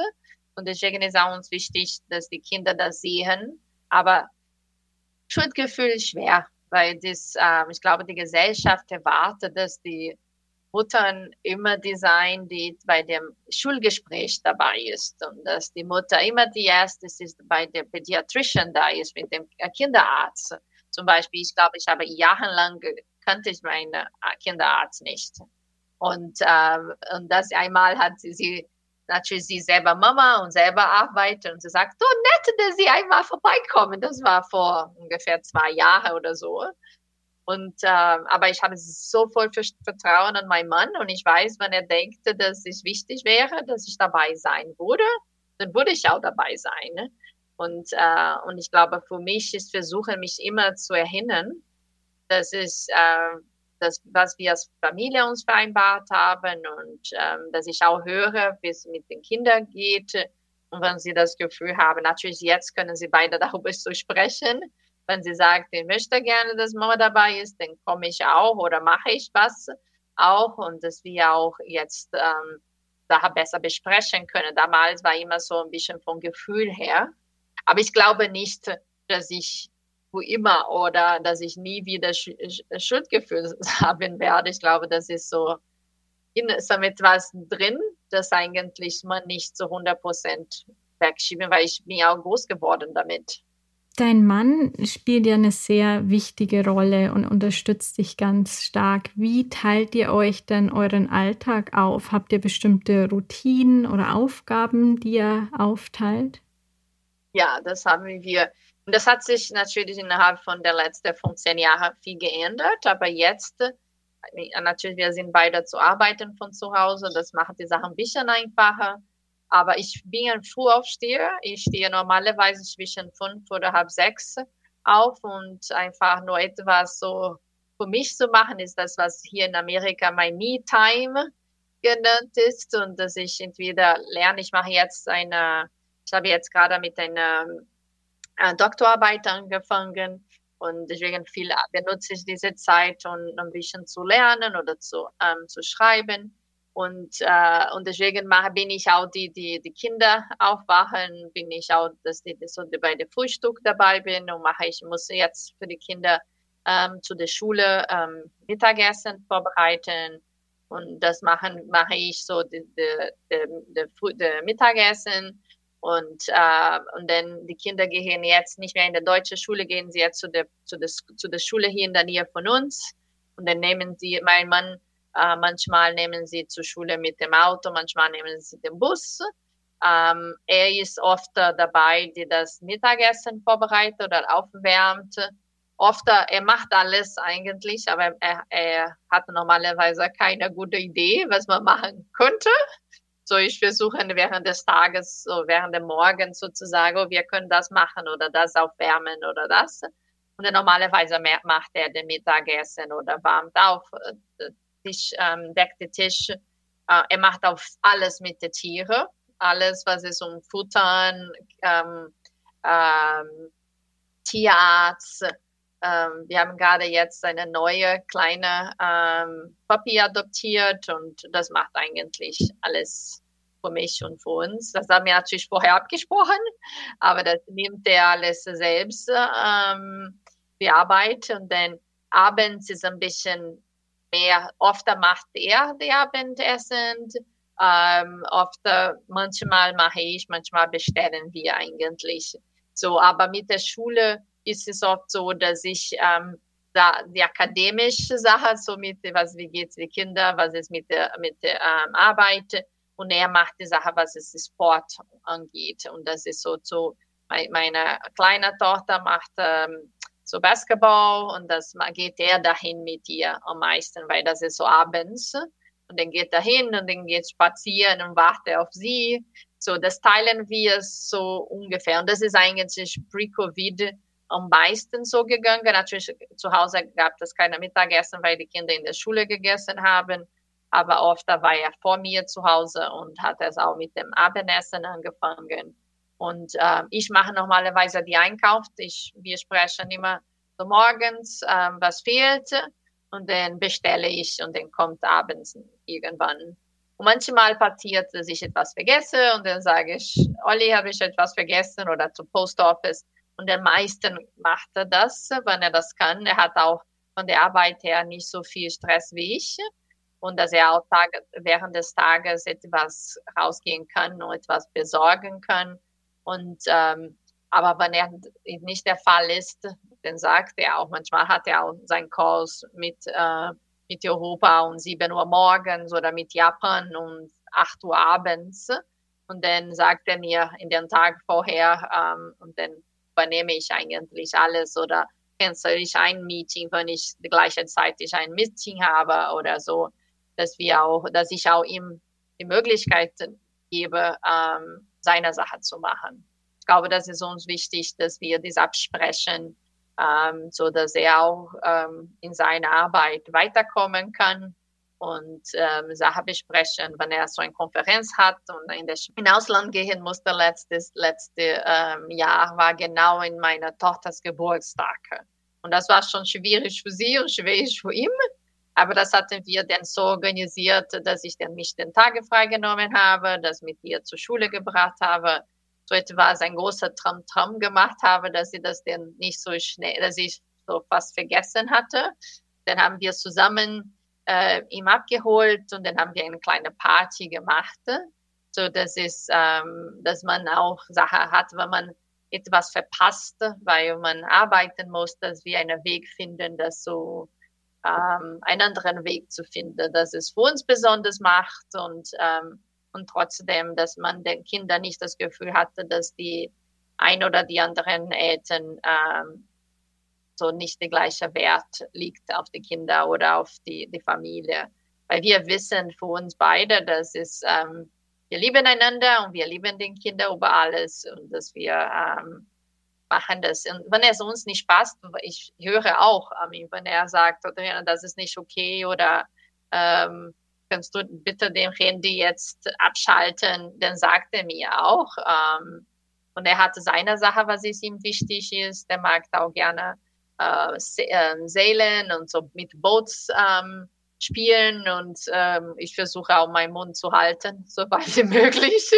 Und deswegen ist auch uns wichtig, dass die Kinder das sehen. Aber Schuldgefühl ist schwer, weil das, ähm, ich glaube, die Gesellschaft erwartet, dass die Muttern immer die sein, die bei dem Schulgespräch dabei ist und dass die Mutter immer die erste ist, bei der Pädiatrician da ist, mit dem Kinderarzt. Zum Beispiel, ich glaube, ich habe jahrelang kannte ich meinen Kinderarzt nicht. Und, äh, und das einmal hat sie, sie natürlich sie selber Mama und selber arbeitet und sie sagt, so nett, dass sie einmal vorbeikommen. Das war vor ungefähr zwei Jahren oder so. Und äh, aber ich habe so voll Vertrauen an meinen Mann und ich weiß, wenn er denkt, dass es wichtig wäre, dass ich dabei sein würde, dann würde ich auch dabei sein. Ne? Und äh, und ich glaube, für mich ist versuchen, mich immer zu erinnern, dass es äh, das, was wir als Familie uns vereinbart haben und ähm, dass ich auch höre, wie es mit den Kindern geht. Und wenn sie das Gefühl haben, natürlich jetzt können sie beide <laughs> darüber so sprechen. Wenn sie sagt, ich möchte gerne, dass Mama dabei ist, dann komme ich auch oder mache ich was auch und dass wir auch jetzt ähm, da besser besprechen können. Damals war immer so ein bisschen vom Gefühl her. Aber ich glaube nicht, dass ich wo immer oder dass ich nie wieder Schuldgefühl <laughs> haben werde. Ich glaube, das ist so in, ist damit was drin, das eigentlich man nicht zu 100 Prozent wegschieben, weil ich bin ja auch groß geworden damit. Dein Mann spielt ja eine sehr wichtige Rolle und unterstützt dich ganz stark. Wie teilt ihr euch denn euren Alltag auf? Habt ihr bestimmte Routinen oder Aufgaben, die ihr aufteilt? Ja, das haben wir. Und das hat sich natürlich innerhalb von der letzten 15 Jahre viel geändert. Aber jetzt, äh, natürlich, wir sind beide zu arbeiten von zu Hause. Das macht die Sache ein bisschen einfacher. Aber ich bin ein Frühaufsteher. Ich stehe normalerweise zwischen fünf oder halb sechs auf und einfach nur etwas so für mich zu machen, ist das, was hier in Amerika mein Me-Time genannt ist. Und dass ich entweder lerne, ich mache jetzt eine, ich habe jetzt gerade mit einer äh, Doktorarbeit angefangen und deswegen viel benutze ich diese Zeit, um ein bisschen zu lernen oder zu, ähm, zu schreiben. Und, äh, und deswegen mache, bin ich auch die, die, die Kinder aufwachen, bin ich auch, dass die, so bei der Frühstück dabei bin und mache ich, muss jetzt für die Kinder ähm, zu der Schule ähm, Mittagessen vorbereiten. Und das machen, mache ich so, die, die, die, die Mittagessen. Und, äh, und dann die Kinder gehen jetzt nicht mehr in der deutschen Schule, gehen sie jetzt zu der, zu der, zu der Schule hier in der Nähe von uns. Und dann nehmen sie, mein Mann äh, manchmal nehmen sie zur Schule mit dem Auto, manchmal nehmen sie den Bus. Ähm, er ist oft dabei, die das Mittagessen vorbereitet oder aufwärmt. Oft, er macht alles eigentlich, aber er, er hat normalerweise keine gute Idee, was man machen könnte. So, ich versuche während des Tages, so während dem Morgens sozusagen, oh, wir können das machen oder das aufwärmen oder das. Und normalerweise macht er den Mittagessen oder warmt auf äh, Tisch, ähm, deckt den Tisch. Äh, er macht auf alles mit den Tieren. Alles, was es um Futtern, ähm, ähm, Tierarzt. Ähm, wir haben gerade jetzt eine neue kleine ähm, Puppy adoptiert und das macht eigentlich alles für mich und für uns. Das haben wir natürlich vorher abgesprochen, aber das nimmt er alles selbst ähm, bearbeitet und dann abends ist ein bisschen mehr, oft macht er die Abendessen, ähm, oft, manchmal mache ich, manchmal bestellen wir eigentlich. So, aber mit der Schule ist es oft so, dass ich ähm, da die akademische Sache, so mit, was, wie geht's die Kinder, was ist mit der, mit der ähm, Arbeit und er macht die Sache, was es Sport angeht. Und das ist so, so meine kleine Tochter macht ähm, so Basketball und das geht er dahin mit ihr am meisten, weil das ist so abends und dann geht er hin und dann geht spazieren und wartet auf sie. So, das teilen wir so ungefähr. Und das ist eigentlich pre-Covid am meisten so gegangen. Natürlich zu Hause gab es keine Mittagessen, weil die Kinder in der Schule gegessen haben. Aber oft war er vor mir zu Hause und hat es auch mit dem Abendessen angefangen. Und äh, ich mache normalerweise die Einkauf. Ich, wir sprechen immer so morgens, äh, was fehlt. Und dann bestelle ich und dann kommt abends irgendwann. Und manchmal passiert, dass ich etwas vergesse und dann sage ich, Olli, habe ich etwas vergessen oder zum Post Office. Und der meisten macht er das, wenn er das kann. Er hat auch von der Arbeit her nicht so viel Stress wie ich. Und dass er auch Tag, während des Tages etwas rausgehen kann und etwas besorgen kann. Und ähm, aber wenn er nicht der Fall ist, dann sagt er auch, manchmal hat er auch seinen Kurs mit, äh, mit Europa um 7 Uhr morgens oder mit Japan um 8 Uhr abends. Und dann sagt er mir in den Tag vorher, ähm, und dann übernehme ich eigentlich alles oder cancel ich ein Meeting, wenn ich gleichzeitig ein Meeting habe oder so, dass wir auch, dass ich auch ihm die Möglichkeit gebe, ähm, seine Sache zu machen. Ich glaube, das ist uns wichtig, dass wir das absprechen, ähm, so dass er auch ähm, in seiner Arbeit weiterkommen kann und ähm, Sachen besprechen, wenn er so eine Konferenz hat und in das Ausland gehen musste letztes letzte ähm, Jahr war genau in meiner Tochters Geburtstag und das war schon schwierig für sie und schwierig für ihn aber das hatten wir dann so organisiert, dass ich dann mich den Tage freigenommen habe, das mit ihr zur Schule gebracht habe, so etwas ein großer Tram-Tram gemacht habe, dass sie das dann nicht so schnell, dass ich so fast vergessen hatte. Dann haben wir zusammen äh, ihm abgeholt und dann haben wir eine kleine Party gemacht. So, das ist, ähm, dass man auch Sache hat, wenn man etwas verpasst, weil man arbeiten muss, dass wir einen Weg finden, das so ähm, einen anderen Weg zu finden, dass es für uns besonders macht und, ähm, und trotzdem, dass man den Kindern nicht das Gefühl hatte, dass die ein oder die anderen Eltern ähm, so nicht der gleiche Wert liegt auf die Kinder oder auf die, die Familie. Weil wir wissen für uns beide, dass es, ähm, wir lieben einander und wir lieben den Kinder über alles und dass wir ähm, machen das. Und wenn es uns nicht passt, ich höre auch, wenn er sagt, das ist nicht okay oder ähm, kannst du bitte den Handy jetzt abschalten, dann sagt er mir auch. Ähm, und er hatte seine Sache, was ist ihm wichtig ist. Der mag auch gerne äh, ähm, Seelen und so mit Boots ähm, spielen und ähm, ich versuche auch meinen Mund zu halten, <laughs> soweit wie möglich,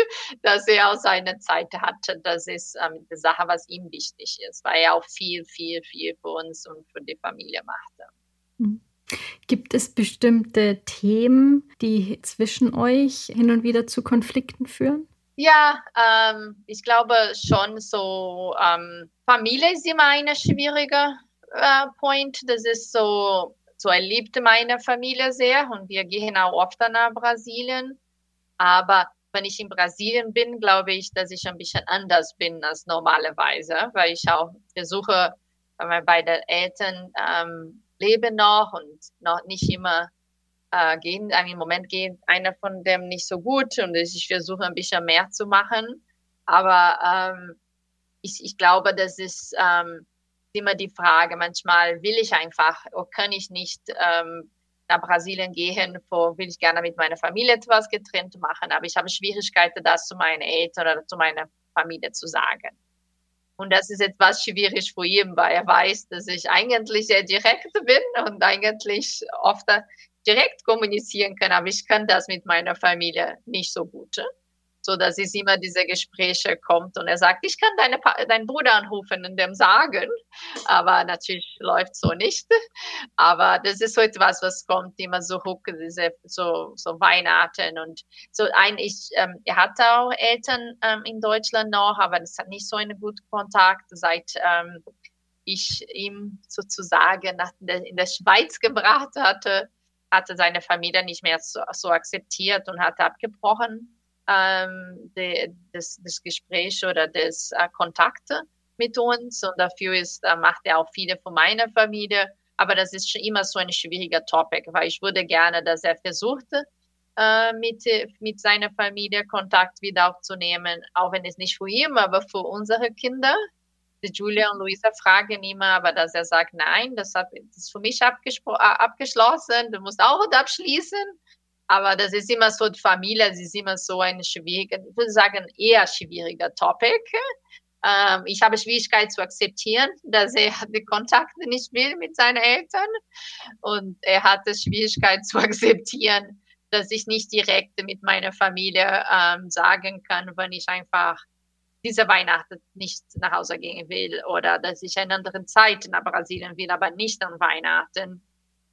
dass er auch seine Zeit hatte. Das ist ähm, die Sache, was ihm wichtig ist, weil er auch viel, viel, viel für uns und für die Familie machte. Mhm. Gibt es bestimmte Themen, die zwischen euch hin und wieder zu Konflikten führen? Ja, ähm, ich glaube schon so, ähm, Familie ist immer eine schwierige äh, Point. Das ist so, so er liebt meine Familie sehr und wir gehen auch oft nach Brasilien. Aber wenn ich in Brasilien bin, glaube ich, dass ich ein bisschen anders bin als normalerweise, weil ich auch versuche, weil beide Eltern ähm, leben noch und noch nicht immer äh, gehen. Im Moment geht einer von dem nicht so gut und ich versuche ein bisschen mehr zu machen. Aber ähm, ich, ich glaube, das ist ähm, immer die Frage. Manchmal will ich einfach, oder oh, kann ich nicht ähm, nach Brasilien gehen, wo will ich gerne mit meiner Familie etwas getrennt machen, aber ich habe Schwierigkeiten, das zu meinen Eltern oder zu meiner Familie zu sagen. Und das ist etwas schwierig für ihn, weil er weiß, dass ich eigentlich sehr direkt bin und eigentlich oft direkt kommunizieren kann, aber ich kann das mit meiner Familie nicht so gut. So dass es immer diese Gespräche kommt und er sagt, ich kann deine, deinen Bruder anrufen und dem sagen, aber natürlich läuft so nicht. Aber das ist so etwas, was kommt immer so hoch, diese, so, so Weihnachten und so ein, ich, ähm, er hatte auch Eltern ähm, in Deutschland noch, aber das hat nicht so einen guten Kontakt seit, ähm, ich ihm sozusagen nach, in der Schweiz gebracht hatte hatte seine Familie nicht mehr so, so akzeptiert und hat abgebrochen ähm, de, das, das Gespräch oder das äh, Kontakte mit uns. Und dafür ist, äh, macht er auch viele von meiner Familie. Aber das ist schon immer so ein schwieriger Topic, weil ich würde gerne, dass er versuchte, äh, mit, mit seiner Familie Kontakt wieder aufzunehmen, auch wenn es nicht für ihn, aber für unsere Kinder die Julia und Luisa fragen immer, aber dass er sagt, nein, das, hat, das ist für mich abgeschlossen, du musst auch abschließen. Aber das ist immer so, die Familie, das ist immer so ein schwieriger, ich würde sagen, eher schwieriger Topic. Ähm, ich habe Schwierigkeit zu akzeptieren, dass er die Kontakte nicht will mit seinen Eltern. Und er hatte Schwierigkeit zu akzeptieren, dass ich nicht direkt mit meiner Familie ähm, sagen kann, wenn ich einfach diese Weihnachten nicht nach Hause gehen will oder dass ich eine andere Zeit nach Brasilien will, aber nicht an Weihnachten.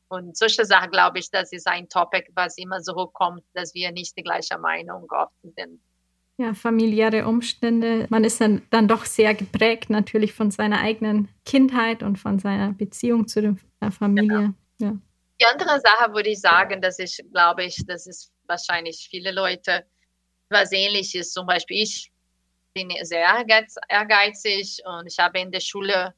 Und solche Sachen, glaube ich, das ist ein Topic, was immer so hochkommt, dass wir nicht die gleiche Meinung oft sind. Ja, familiäre Umstände. Man ist dann, dann doch sehr geprägt natürlich von seiner eigenen Kindheit und von seiner Beziehung zu der Familie. Genau. Ja. Die andere Sache würde ich sagen, dass ich glaube ich, das ist wahrscheinlich viele Leute was ähnliches. Zum Beispiel ich bin sehr ehrgeizig und ich habe in der Schule,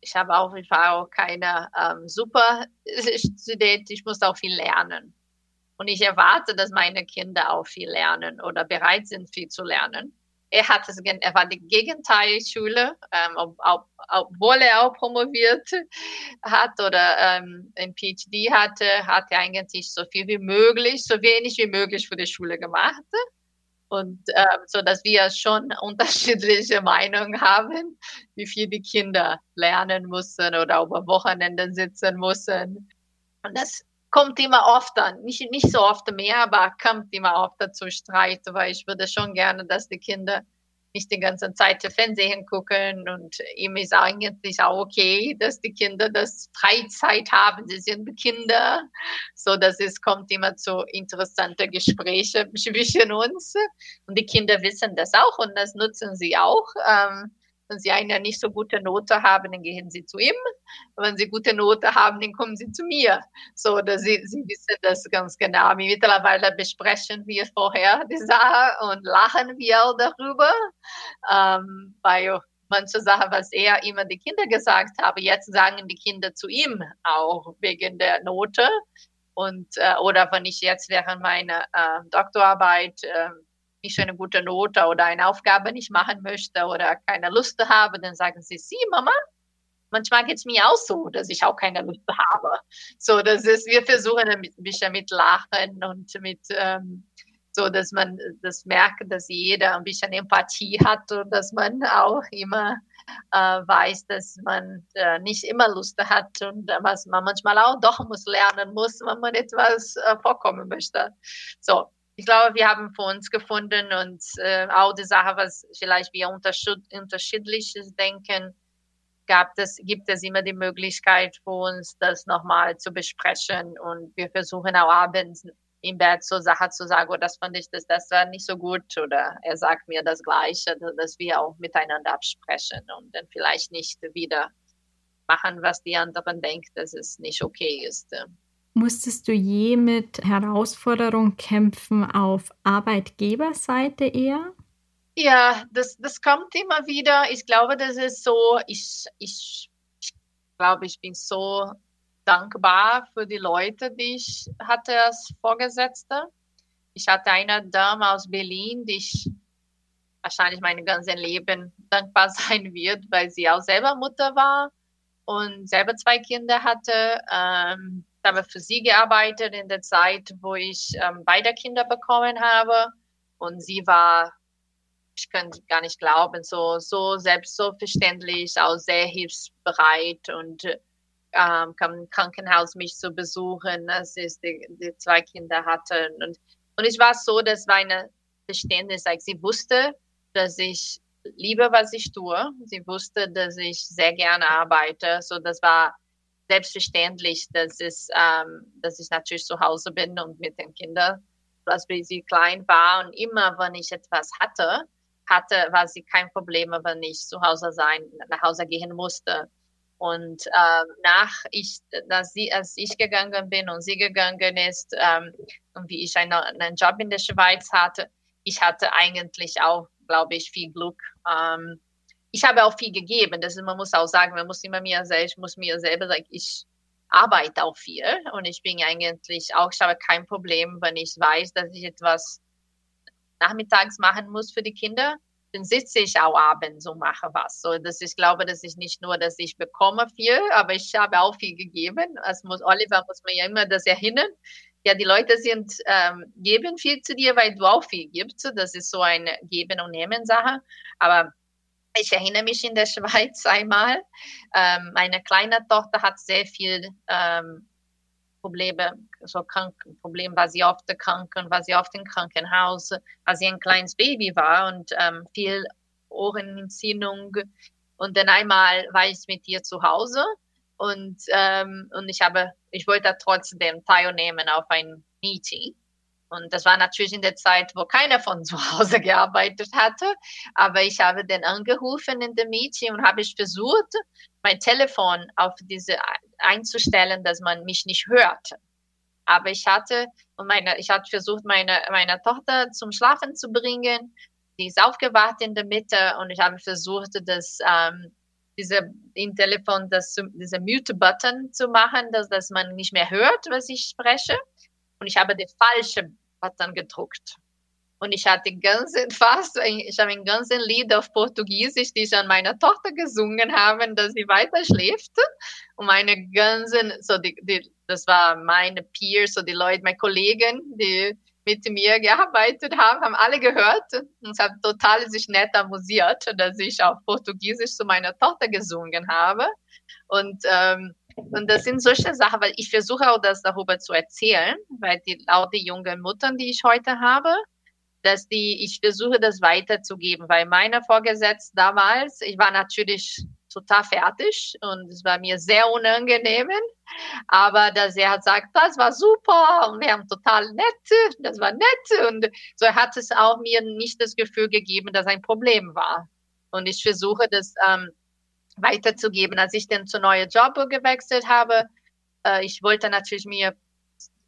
ich habe auch, ich war auch keine ähm, super <laughs> Student, ich musste auch viel lernen. Und ich erwarte, dass meine Kinder auch viel lernen oder bereit sind, viel zu lernen. Er hat es, er war die Gegenteilschule, ähm, ob, ob, obwohl er auch promoviert <laughs> hat oder ähm, ein PhD hatte, hat er eigentlich so viel wie möglich, so wenig wie möglich für die Schule gemacht und äh, so dass wir schon <laughs> unterschiedliche Meinungen haben, wie viel die Kinder lernen müssen oder über Wochenenden sitzen müssen. Und das kommt immer oft an, nicht, nicht so oft mehr, aber kommt immer oft zu Streit, weil ich würde schon gerne, dass die Kinder nicht die ganze Zeit Fernsehen gucken und ihm ist eigentlich auch okay, dass die Kinder das Freizeit haben. Sie sind Kinder, so dass es kommt immer zu interessanten Gesprächen zwischen uns und die Kinder wissen das auch und das nutzen sie auch. Ähm, Wenn Sie eine nicht so gute Note haben, dann gehen Sie zu ihm. Wenn Sie gute Note haben, dann kommen Sie zu mir. So, dass Sie, Sie wissen das ganz genau. Mittlerweile besprechen wir vorher die Sache und lachen wir darüber. Ähm, weil manche Sachen, was er immer die Kinder gesagt habe, jetzt sagen die Kinder zu ihm auch wegen der Note. Und, äh, oder wenn ich jetzt während meiner äh, Doktorarbeit äh, nicht eine gute Note oder eine Aufgabe nicht machen möchte oder keine Lust habe, dann sagen sie, sie, Mama, manchmal geht es mir auch so, dass ich auch keine Lust habe. So, das ist, wir versuchen ein bisschen mit Lachen und mit, ähm, so, dass man das merkt, dass jeder ein bisschen Empathie hat und dass man auch immer äh, weiß, dass man äh, nicht immer Lust hat und äh, was man manchmal auch doch muss lernen muss, wenn man etwas äh, vorkommen möchte. So, ich glaube, wir haben für uns gefunden und äh, auch die Sache, was vielleicht wir unterschiedliches denken, gab es, gibt es immer die Möglichkeit für uns, das nochmal zu besprechen und wir versuchen auch abends im Bett so Sachen zu sagen, oh, das fand ich, das, das war nicht so gut oder er sagt mir das Gleiche, dass wir auch miteinander absprechen und dann vielleicht nicht wieder machen, was die anderen denken, dass es nicht okay ist. Musstest du je mit Herausforderungen kämpfen auf Arbeitgeberseite eher? Ja, das, das kommt immer wieder. Ich glaube, das ist so, ich, ich, glaube, ich bin so dankbar für die Leute, die ich hatte als Vorgesetzte. Ich hatte eine Dame aus Berlin, die ich wahrscheinlich mein ganzes Leben dankbar <laughs> sein wird, weil sie auch selber Mutter war und selber zwei Kinder hatte. Ähm, habe für sie gearbeitet in der Zeit, wo ich ähm, beide Kinder bekommen habe. Und sie war, ich kann gar nicht glauben, so, so selbstverständlich, auch sehr hilfsbereit und ähm, kam im Krankenhaus mich zu besuchen, als ich die, die zwei Kinder hatte. Und, und ich war so, dass meine Verständnis, like, sie wusste, dass ich liebe, was ich tue. Sie wusste, dass ich sehr gerne arbeite. So, das war selbstverständlich, dass, es, ähm, dass ich natürlich zu Hause bin und mit den Kindern, was wie sie klein war. Und immer, wenn ich etwas hatte, hatte, war sie kein Problem, wenn ich zu Hause sein, nach Hause gehen musste. Und ähm, nach ich, dass sie, als ich gegangen bin und sie gegangen ist ähm, und wie ich einen, einen Job in der Schweiz hatte, ich hatte eigentlich auch, glaube ich, viel Glück. Ähm, ich habe auch viel gegeben. Das ist, man muss auch sagen, man muss immer mir selbst, muss mir selber sagen, ich arbeite auch viel und ich bin eigentlich auch, ich habe kein Problem, wenn ich weiß, dass ich etwas nachmittags machen muss für die Kinder, dann sitze ich auch abends und mache was. So, dass ich glaube, dass ich nicht nur, dass ich bekomme viel, aber ich habe auch viel gegeben. Es muss, Oliver muss mir ja immer das erinnern. Ja, die Leute sind, ähm, geben viel zu dir, weil du auch viel gibst. Das ist so eine Geben- und Nehmen-Sache. Aber ich erinnere mich in der Schweiz <laughs> einmal, ähm, meine kleine Tochter hat sehr viel ähm, Probleme, so krank, Problem war sie oft krank und war sie oft im Krankenhaus, als sie ein kleines Baby war und ähm, viel Ohrenentzündung. Und dann einmal war ich mit ihr zu Hause und, ähm, und ich habe, ich wollte trotzdem teilnehmen auf ein Meeting. Und das war natürlich in der Zeit, wo keiner von zu Hause <laughs> gearbeitet hatte. Aber ich habe den angerufen in dem Meeting und habe ich versucht, mein Telefon auf diese einzustellen, dass man mich nicht hört. Aber ich hatte meine, ich hatte versucht, meine, meine Tochter zum Schlafen zu bringen. Die ist aufgewacht in der Mitte und ich habe versucht, das, ähm, diese, im Telefon das, diese Mute-Button zu machen, dass, dass man nicht mehr hört, was ich spreche. Und ich habe den falschen Button gedruckt. Und ich hatte ganz <laughs> fast, ich habe ein ganzes Lied auf Portugiesisch, die ich an meiner Tochter gesungen habe, dass sie weiter schläft. Und meine ganzen, so die, die, das war meine Peers, so die Leute, meine Kollegen, die mit mir gearbeitet haben, haben alle gehört und hat total sich nett amüsiert, dass ich auf Portugiesisch zu meiner Tochter gesungen habe. Und ähm, und das sind solche Sachen, weil ich versuche auch das darüber zu erzählen, weil die, die jungen Muttern, die ich heute habe, dass die, ich versuche das weiterzugeben, weil meine Vorgesetzte damals, ich war natürlich total fertig und es war mir sehr unangenehm, aber dass er hat gesagt, das war super und wir haben total nett, das war nett und so hat es auch mir nicht das Gefühl gegeben, dass ein Problem war. Und ich versuche das ähm, weiterzugeben. Als ich dann zu neuen Job gewechselt habe, äh, ich wollte natürlich mir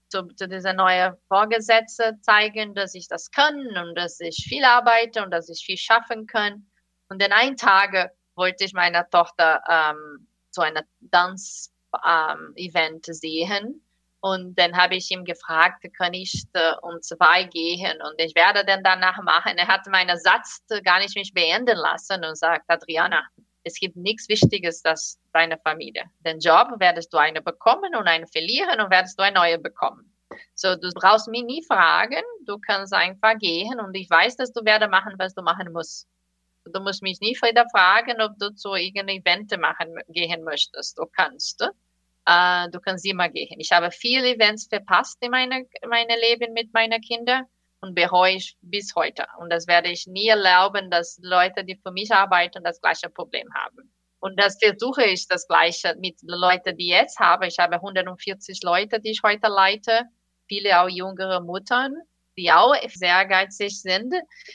zu, zu dieser neuen Vorgesetzte zeigen, dass ich das kann und dass ich viel arbeite und dass ich viel schaffen kann. Und dann ein Tage wollte ich meiner Tochter ähm, so eine Dance-Event ähm, sehen. Und dann habe ich ihm gefragt, kann ich äh, um zwei gehen? Und ich werde dann danach machen. Er hat meinen Satz gar nicht mich beenden lassen und sagt, Adriana, es gibt nichts Wichtiges als deine Familie. Den Job werdest du eine bekommen und eine verlieren und werdest du eine neue bekommen. So, du brauchst mich nie fragen, du kannst einfach gehen und ich weiß, dass du werde machen, was du machen musst. Du musst mich nie wieder fragen, ob du zu irgendeinem Event machen, gehen möchtest. Du kannst. Äh, du kannst immer gehen. Ich habe viele Events verpasst in meinem meine Leben mit meinen Kindern und bereue ich bis heute. Und das werde ich nie erlauben, dass Leute, die für mich arbeiten, das gleiche Problem haben. Und das versuche ich das gleiche mit Leuten, die jetzt habe. Ich habe 140 Leute, die ich heute leite, viele auch jüngere Muttern, die auch sehr ehrgeizig sind.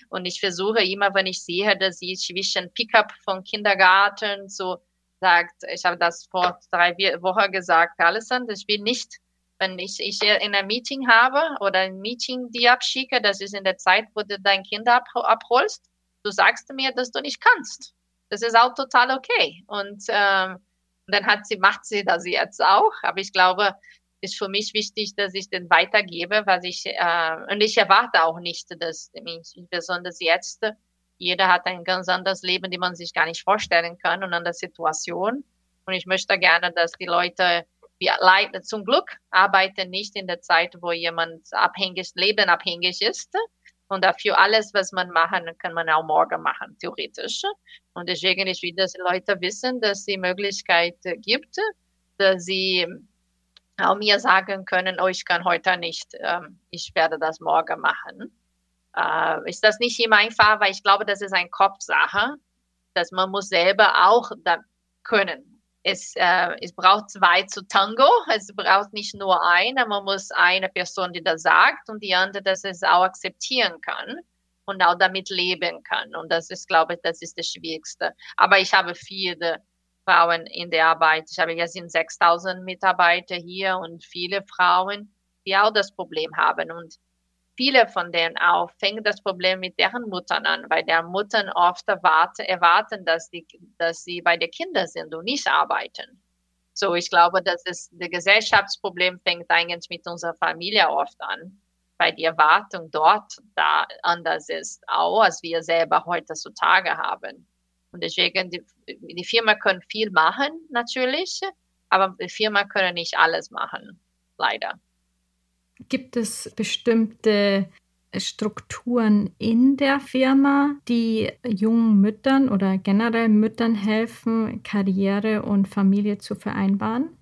Und ich versuche immer, wenn ich sehe, dass sie zwischen Pickup vom Kindergarten so sagt, ich habe das vor drei Wochen gesagt, Alessandro, ich will nicht wenn ich, ich in einem Meeting habe oder ein Meeting die abschicke, das ist in der Zeit, wo du dein Kind ab, abholst, du sagst mir, dass du nicht kannst. Das ist auch total okay. Und ähm, dann hat sie, macht sie das jetzt auch. Aber ich glaube, ist für mich wichtig, dass ich den weitergebe, was ich äh, und ich erwarte auch nicht, dass besonders jetzt jeder hat ein ganz anderes Leben, die man sich gar nicht vorstellen kann und an der Situation. Und ich möchte gerne, dass die Leute wir leider zum Glück arbeiten nicht in der Zeit, wo jemand abhängig, lebenabhängig ist. Und dafür alles, was man machen, kann man auch morgen machen, theoretisch. Und deswegen ist wieder, dass Leute wissen, dass die Möglichkeit gibt, dass sie auch mir sagen können, oh, ich kann heute nicht, ähm, ich werde das morgen machen. Äh, ist das nicht immer einfach, weil ich glaube, das ist eine Kopfsache, dass man muss selber auch da können es, äh, es braucht zwei zu Tango. Es braucht nicht nur eine. Man muss eine Person, die das sagt und die andere, dass es auch akzeptieren kann und auch damit leben kann. Und das ist, glaube ich, das ist das Schwierigste. Aber ich habe viele Frauen in der Arbeit. Ich habe ja sind 6000 Mitarbeiter hier und viele Frauen, die auch das Problem haben. Und viele von denen auch fängt das Problem mit deren Muttern an, weil der Muttern oft erwarten, erwarten dass, die, dass sie bei den Kindern sind und nicht arbeiten. So, ich glaube, dass es das Gesellschaftsproblem fängt eigentlich mit unserer Familie oft an, weil die Erwartung dort da anders ist, auch als wir selber heutzutage haben. Und deswegen, die, die Firma können viel machen, natürlich, aber die Firma können nicht alles machen, leider. Gibt es bestimmte Strukturen in der Firma, die jungen Müttern oder generell Müttern helfen, Karriere und Familie zu vereinbaren?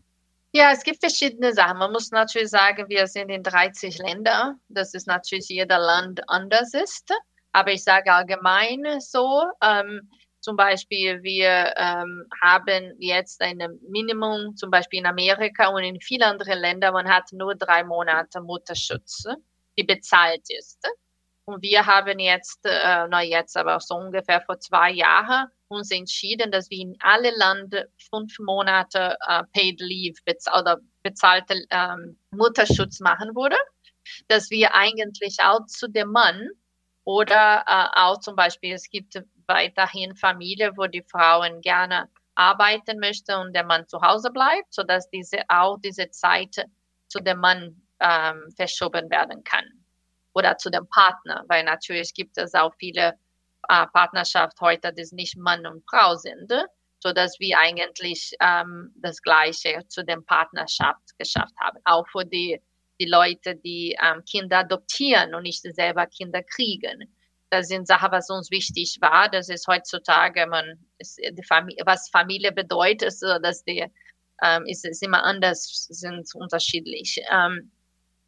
Ja, es gibt verschiedene Sachen. Man muss natürlich sagen, wir sind in 30 Ländern. Das ist natürlich jeder Land anders ist. Aber ich sage allgemein so, ähm, zum Beispiel, wir ähm, haben jetzt ein Minimum, zum Beispiel in Amerika und in vielen anderen Ländern, man hat nur drei Monate Mutterschutz, die bezahlt ist. Und wir haben jetzt, äh, na jetzt aber so ungefähr vor zwei Jahren, uns entschieden, dass wir in alle Länder fünf Monate äh, Paid Leave bez oder bezahlte ähm, Mutterschutz machen würde, dass wir eigentlich auch zu dem Mann oder äh, auch zum Beispiel, es gibt weiterhin Familie, wo die Frauen gerne arbeiten möchte und der Mann zu Hause bleibt, so dass diese auch diese Zeit zu dem Mann ähm, verschoben werden kann. Oder zu dem Partner, weil natürlich gibt es auch viele äh, Partnerschaften heute, die nicht Mann und Frau sind, so dass wir eigentlich ähm, das Gleiche zu dem Partnerschaft geschafft haben, auch für die die Leute, die ähm, Kinder adoptieren und nicht selber Kinder kriegen das sind Sachen, was uns wichtig war. Das ist heutzutage, man, ist die Familie, was Familie bedeutet, ist, dass die, ähm, ist, ist immer anders, sind unterschiedlich. Ähm,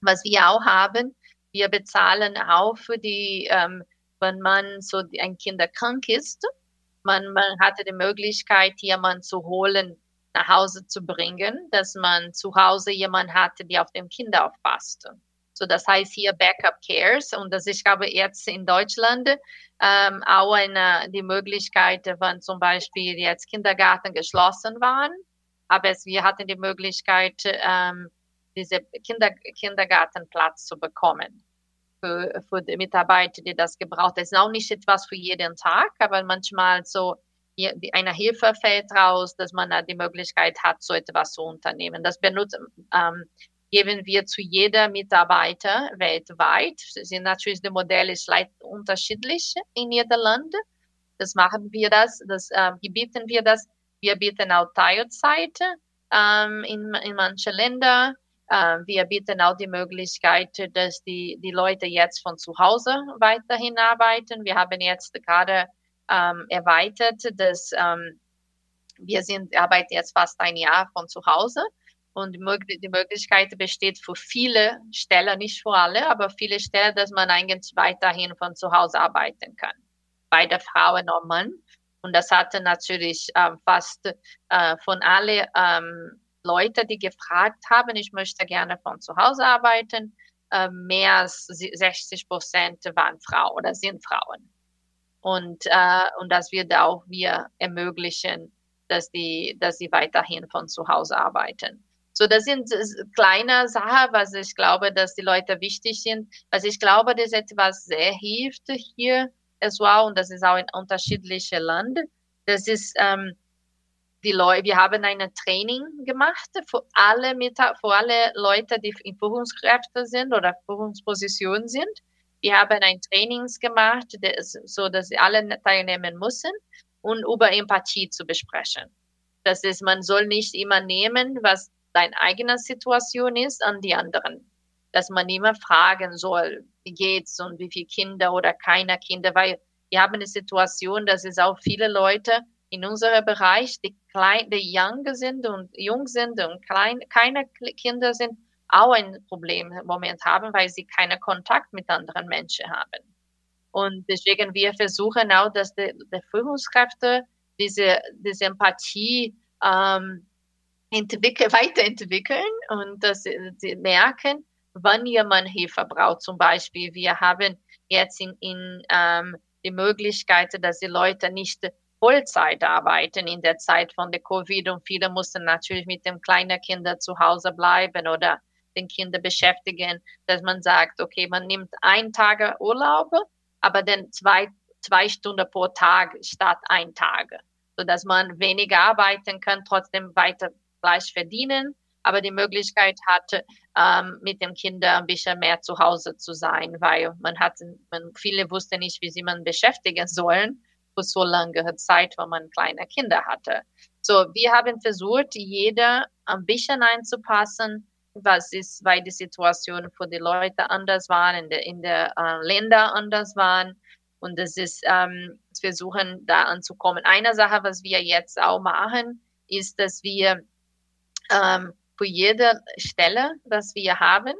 was wir auch haben, wir bezahlen auch für die, ähm, wenn man so ein Kind krank ist, man, man hatte die Möglichkeit, jemanden zu holen, nach Hause zu bringen, dass man zu Hause jemanden hatte, der auf dem Kind aufpasst. So, das heißt hier Backup Cares und das ich glaube jetzt in Deutschland ähm, auch eine, die Möglichkeit, wenn zum Beispiel jetzt Kindergarten geschlossen waren, aber es, wir hatten die Möglichkeit, ähm, diese Kinder, Kindergartenplatz zu bekommen für, für die Mitarbeiter, die das gebraucht. Das ist auch nicht etwas für jeden Tag, aber manchmal so eine Hilfe fällt raus, dass man die Möglichkeit hat, so etwas zu unternehmen. Das benutzen, ähm, geben wir zu jeder Mitarbeiter weltweit. Sind natürlich die Modelle leicht unterschiedlich in jedem Land. Das machen wir das, das äh, bieten wir das. Wir bieten auch Teilzeit ähm, in, in manchen Ländern. Äh, wir bieten auch die Möglichkeit, dass die, die Leute jetzt von zu Hause weiterhin arbeiten. Wir haben jetzt gerade ähm, erweitert, dass ähm, wir sind, arbeiten jetzt fast ein Jahr von zu Hause. Und die Möglichkeit besteht für viele Stellen, nicht für alle, aber viele Stellen, dass man eigentlich weiterhin von zu Hause arbeiten kann. Beide Frauen und Mann. Und das hatte natürlich äh, fast äh, von alle ähm, Leute, die gefragt haben, ich möchte gerne von zu Hause arbeiten, äh, mehr als 60 Prozent waren Frauen oder sind Frauen. Und, äh, und das wird auch wir ermöglichen, dass die, dass sie weiterhin von zu Hause arbeiten. So, das sind kleine Sachen, was ich glaube, dass die Leute wichtig sind. Was ich glaube, das etwas sehr hilft hier as well, und das ist auch in unterschiedlichen Ländern. Das ist, ähm, die Leute, wir haben ein Training gemacht für alle, für alle Leute, die in Führungskräfte sind oder Führungspositionen sind. Wir haben ein Trainings gemacht, das, so dass alle teilnehmen müssen und über Empathie zu besprechen. Das ist, man soll nicht immer nehmen, was deine eigene Situation ist, an die anderen. Dass man immer fragen soll, wie geht's und wie viele Kinder oder keine Kinder, weil wir haben eine Situation, dass es auch viele Leute in unserem Bereich, die klein, die young sind und jung sind und klein, keine Kinder sind, auch ein Problem im Moment haben, weil sie keinen Kontakt mit anderen Menschen haben. Und deswegen wir versuchen auch, dass die, die Führungskräfte diese, diese Empathie ähm, entwickeln, weiterentwickeln und dass sie merken, wann jemand Hilfe braucht. Zum Beispiel, wir haben jetzt in, in ähm, die Möglichkeit, dass die Leute nicht Vollzeit arbeiten in der Zeit von der Covid und viele mussten natürlich mit den kleinen Kindern zu Hause bleiben oder den Kinder beschäftigen, dass man sagt, okay, man nimmt ein Tag Urlaub, aber dann zwei, zwei Stunden pro Tag statt ein Tag, sodass man weniger arbeiten kann, trotzdem weiter gleich verdienen, aber die Möglichkeit hatte, ähm, mit dem Kindern ein bisschen mehr zu Hause zu sein, weil man hat, man, viele wussten nicht, wie sie man beschäftigen sollen für so lange Zeit, wo man kleine Kinder hatte. So, wir haben versucht, jeder ein bisschen einzupassen, was ist, weil die Situation für die Leute anders waren, in der, in der äh, Länder anders waren. Und das ist, ähm, versuchen da anzukommen. Eine Sache, was wir jetzt auch machen, ist, dass wir ähm, für jede Stelle, das wir haben,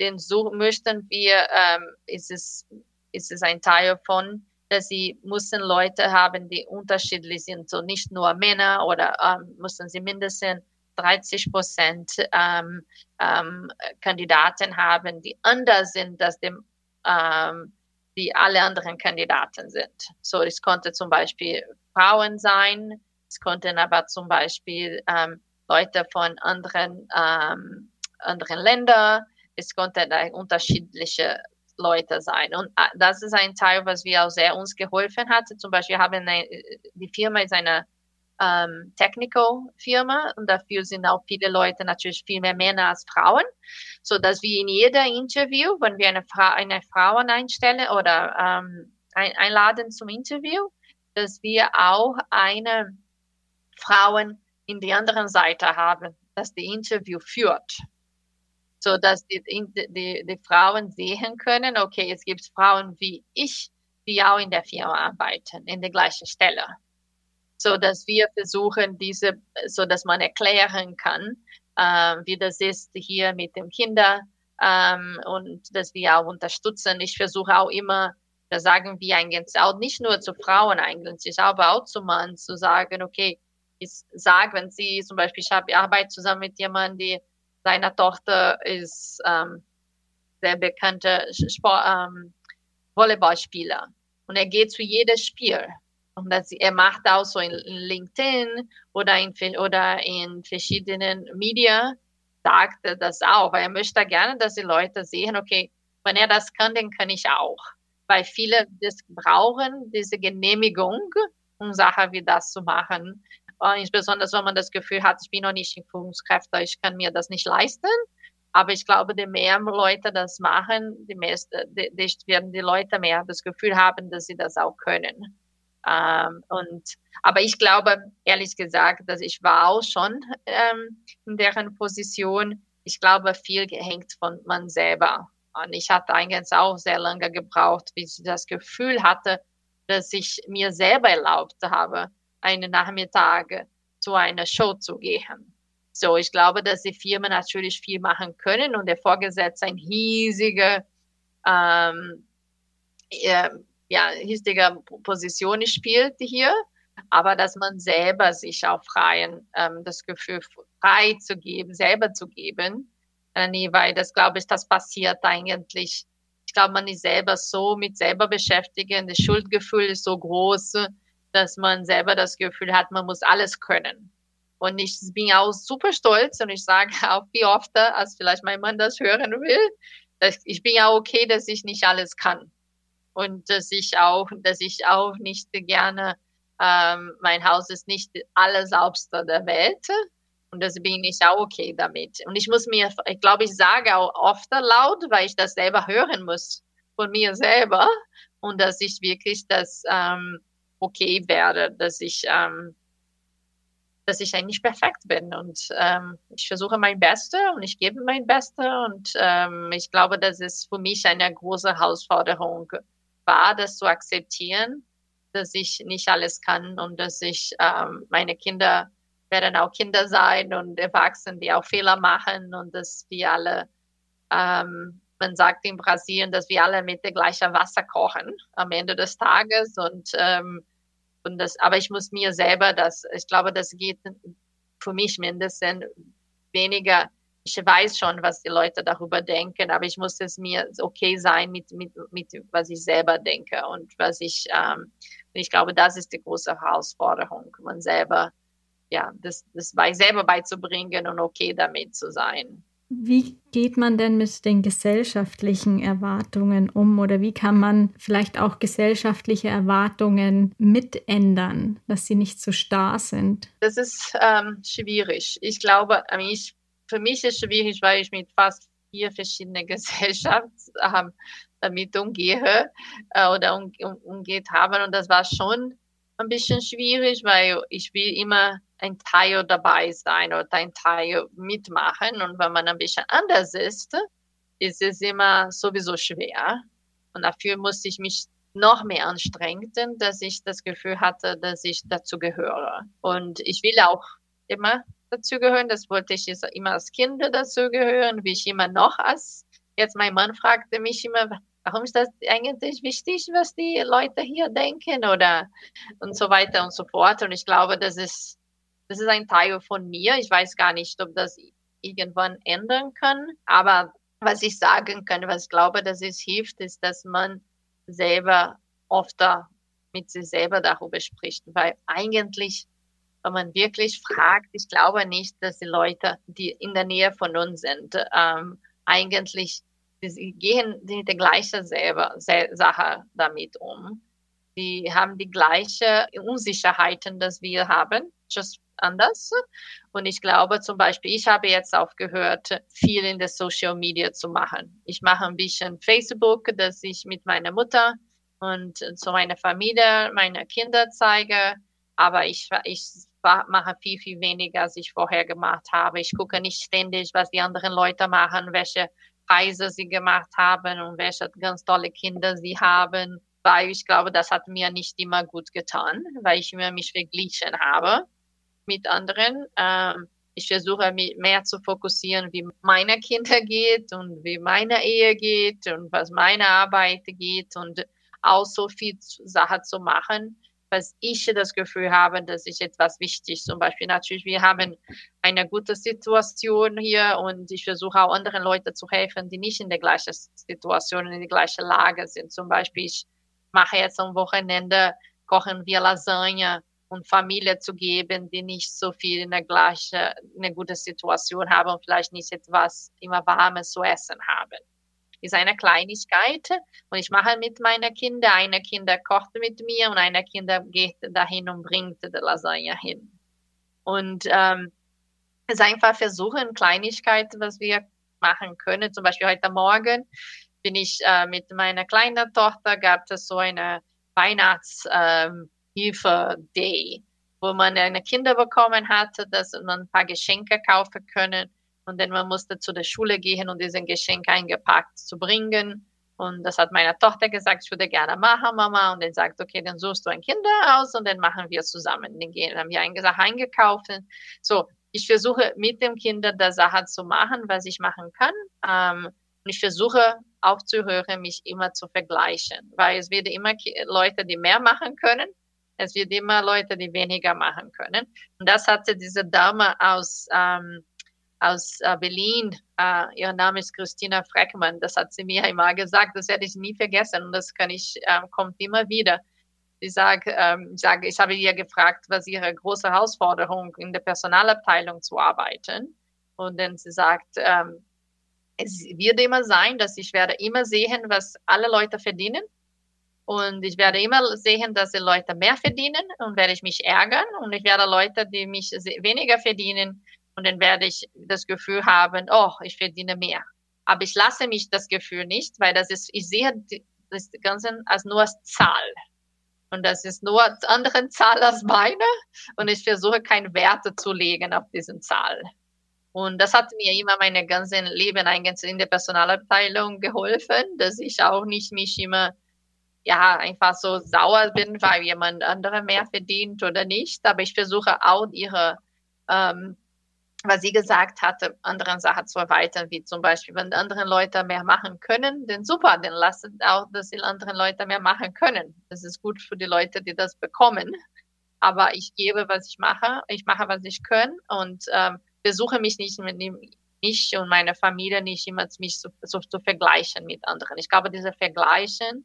den suchen möchten wir, ähm, ist es, ist es ein Teil von, dass sie müssen Leute haben, die unterschiedlich sind, so nicht nur Männer oder ähm, müssen sie mindestens 30 Prozent ähm, ähm, Kandidaten haben, die anders sind als dem, ähm, die alle anderen Kandidaten sind. So, es konnte zum Beispiel Frauen sein, es konnten aber zum Beispiel ähm, Leute von anderen, ähm, anderen Ländern. Es konnten unterschiedliche Leute sein. Und äh, das ist ein Teil, was wir auch sehr uns geholfen hat. Zum Beispiel haben eine, die Firma ist eine ähm, Technical-Firma und dafür sind auch viele Leute natürlich viel mehr Männer als Frauen, so dass wir in jeder Interview, wenn wir eine, Fra eine Frau einstellen oder ähm, ein, einladen zum Interview, dass wir auch eine Frauen in die anderen Seite haben, dass die Interview führt. So dass die, die, die Frauen sehen können, okay, es gibt Frauen wie ich, die auch in der Firma arbeiten, in der gleichen Stelle. So dass wir versuchen, diese, so dass man erklären kann, äh, wie das ist hier mit dem Kinder ähm, und dass wir auch unterstützen. Ich versuche auch immer, da sagen wir eigentlich auch nicht nur zu Frauen eigentlich, aber auch zu Mann zu sagen, okay, sage, wenn sie zum Beispiel, ich habe Arbeit zusammen mit jemandem, die seiner Tochter ist, ähm, sehr bekannter Sport, ähm, Volleyballspieler. Und er geht zu jedem Spiel. Und das, er macht auch so in, in LinkedIn oder in, oder in verschiedenen Medien, sagt er das auch, weil er möchte gerne, dass die Leute sehen, okay, wenn er das kann, dann kann ich auch. Weil viele das brauchen, diese Genehmigung, um Sachen wie das zu machen. Insbesondere, wenn man das Gefühl hat, ich bin noch nicht in Führungskräfte, ich kann mir das nicht leisten. Aber ich glaube, je mehr Leute das machen, die, meiste, die, die werden die Leute mehr das Gefühl haben, dass sie das auch können. Ähm, und, aber ich glaube, ehrlich gesagt, dass ich war auch schon ähm, in deren Position. Ich glaube, viel hängt von man selber. Und ich hatte eigentlich auch sehr lange gebraucht, bis ich das Gefühl hatte, dass ich mir selber erlaubt habe, einen Nachmittag zu einer Show zu gehen. So, ich glaube, dass die Firmen natürlich viel machen können und der Vorgesetzte ein riesiger ähm, äh, ja, hiesige Position spielt hier, aber dass man selber sich auch freien, ähm, das Gefühl frei zu geben, selber zu geben, äh, nee, weil das glaube ich, das passiert eigentlich. Ich glaube, man ist selber so mit selber beschäftigen, das Schuldgefühl ist so groß, dass man selber das Gefühl hat, man muss alles können. Und ich bin auch super stolz und ich sage <laughs> auch wie oft, als vielleicht mein Mann das hören will, dass ich bin ja okay, dass ich nicht alles kann und dass ich auch, dass ich auch nicht gerne, ähm, mein Haus ist nicht alles saubste der Welt und das bin ich auch okay damit. Und ich muss mir, ich glaube, ich sage auch oft laut, weil ich das selber hören muss von mir selber und dass ich wirklich das ähm, okay werde, dass ich ähm, dass ich eigentlich perfekt bin. Und ähm, ich versuche mein Bestes und ich gebe mein Bestes und ähm, ich glaube, das ist für mich eine große Herausforderung, war, das zu akzeptieren, dass ich nicht alles kann und dass ich ähm, meine Kinder werden auch Kinder sein und Erwachsene, die auch Fehler machen und dass wir alle, ähm, man sagt in Brasilien, dass wir alle mit der gleichen Wasser kochen am Ende des Tages. Und ähm, und das, aber ich muss mir selber das, ich glaube, das geht für mich mindestens weniger ich weiß schon, was die Leute darüber denken, aber ich muss es mir okay sein mit, mit, mit was ich selber denke und was ich, ähm, ich glaube, das ist die große Herausforderung, man selber, ja, das, das bei selber beizubringen und okay damit zu sein. Wie geht man denn mit den gesellschaftlichen Erwartungen um oder wie kann man vielleicht auch gesellschaftliche Erwartungen mitändern, dass sie nicht so starr sind? Das ist ähm, schwierig. Ich glaube, ich für mich ist es schwierig, weil ich mit fast vier verschiedenen <laughs> Gesellschaften ähm, damit umgehe äh, oder um, um, umgeht habe. Und das war schon ein bisschen schwierig, weil ich will immer ein Teil dabei sein oder ein Teil mitmachen. Und wenn man ein bisschen anders ist, ist es immer sowieso schwer. Und dafür musste ich mich noch mehr anstrengen, dass ich das Gefühl hatte, dass ich dazu gehöre. Und ich will auch immer dazugehören. Das wollte ich immer als Kind dazugehören, wie ich immer noch als. Jetzt mein Mann fragte mich immer, warum ist das eigentlich wichtig, was die Leute hier denken oder und so weiter und so fort. Und ich glaube, das ist, das ist ein Teil von mir. Ich weiß gar nicht, ob das irgendwann ändern kann. Aber was ich sagen kann, was ich glaube, dass es hilft, ist, dass man selber oft mit sich selber darüber spricht, weil eigentlich wenn man wirklich fragt, ich glaube nicht, dass die Leute, die in der Nähe von uns sind, ähm, eigentlich sie gehen die, die gleiche selber, Sache damit um. Die haben die gleiche Unsicherheiten, dass wir haben, just anders. Und ich glaube zum Beispiel, ich habe jetzt aufgehört, viel in der Social Media zu machen. Ich mache ein bisschen Facebook, dass ich mit meiner Mutter und zu meiner Familie, meine Kinder zeige. Aber ich, ich mache viel, viel weniger, als ich vorher gemacht habe. Ich gucke nicht ständig, was die anderen Leute machen, welche Reise sie gemacht haben und welche ganz tolle Kinder sie haben, weil ich glaube, das hat mir nicht immer gut getan, weil ich mir mich verglichen habe mit anderen. Ähm, ich versuche mich mehr zu fokussieren, wie meine Kinder geht und wie meine Ehe geht und was meine Arbeit geht und auch so viel Sache zu machen, was ich das Gefühl habe, dass ich etwas wichtig, zum Beispiel natürlich, wir haben eine gute Situation hier und ich versuche auch anderen Leuten zu helfen, die nicht in der gleichen Situation, in der gleichen Lage sind. Zum Beispiel, ich mache jetzt am Wochenende, kochen wir Lasagne und Familie zu geben, die nicht so viel in der gleichen, eine gute Situation haben und vielleicht nicht etwas immer Warmes zu essen haben ist eine Kleinigkeit und ich mache mit meinen Kindern. Eine Kinder kocht mit mir und eine Kinder geht dahin und bringt die Lasagne hin. Und ähm, es einfach versuchen, Kleinigkeiten, was wir machen können. Zum Beispiel heute Morgen bin ich äh, mit meiner kleinen Tochter, gab es so eine Weihnachtshilfe-Day, ähm, wo man eine Kinder bekommen hatte, dass man ein paar Geschenke kaufen können und dann man musste zu der Schule gehen und diesen Geschenk eingepackt zu bringen. Und das hat meine Tochter gesagt, ich würde gerne machen, Mama. Und dann sagt, okay, dann suchst du ein Kinder aus und dann machen wir zusammen. Dann gehen, haben wir eine Sache eingekauft. So, ich versuche mit dem Kind der Sache zu machen, was ich machen kann. Ähm, und ich versuche aufzuhören, mich immer zu vergleichen, weil es wird immer Leute, die mehr machen können. Es wird immer Leute, die weniger machen können. Und das hatte diese Dame aus, ähm, aus äh, Berlin. Äh, ihr Name ist Christina Freckmann. Das hat sie mir einmal gesagt. Das werde ich nie vergessen. Und das kann ich, äh, kommt immer wieder. Sie sagt, ähm, ich, sage, ich habe ihr gefragt, was ihre große Herausforderung in der Personalabteilung zu arbeiten. Und dann sie sagt, ähm, es wird immer sein, dass ich werde immer sehen, was alle Leute verdienen. Und ich werde immer sehen, dass die Leute mehr verdienen und werde ich mich ärgern. Und ich werde Leute, die mich weniger verdienen, und dann werde ich das Gefühl haben, oh, ich verdiene mehr. Aber ich lasse mich das Gefühl nicht, weil das ist, ich sehe das Ganze als nur als Zahl. Und das ist nur andere Zahl als meine. Und ich versuche keine Werte zu legen auf diesen Zahl. Und das hat mir immer mein ganzes Leben eigentlich in der Personalabteilung geholfen, dass ich auch nicht mich immer, ja, einfach so sauer bin, weil jemand andere mehr verdient oder nicht. Aber ich versuche auch ihre ähm, was sie gesagt hatte, anderen Sachen zu erweitern, wie zum Beispiel, wenn andere Leute mehr machen können, dann super, dann lasst auch, dass die anderen Leute mehr machen können. Das ist gut für die Leute, die das bekommen. Aber ich gebe, was ich mache, ich mache, was ich kann und ähm, versuche mich nicht mit mich und meine Familie nicht immer mich so, so zu vergleichen mit anderen. Ich glaube, diese Vergleichen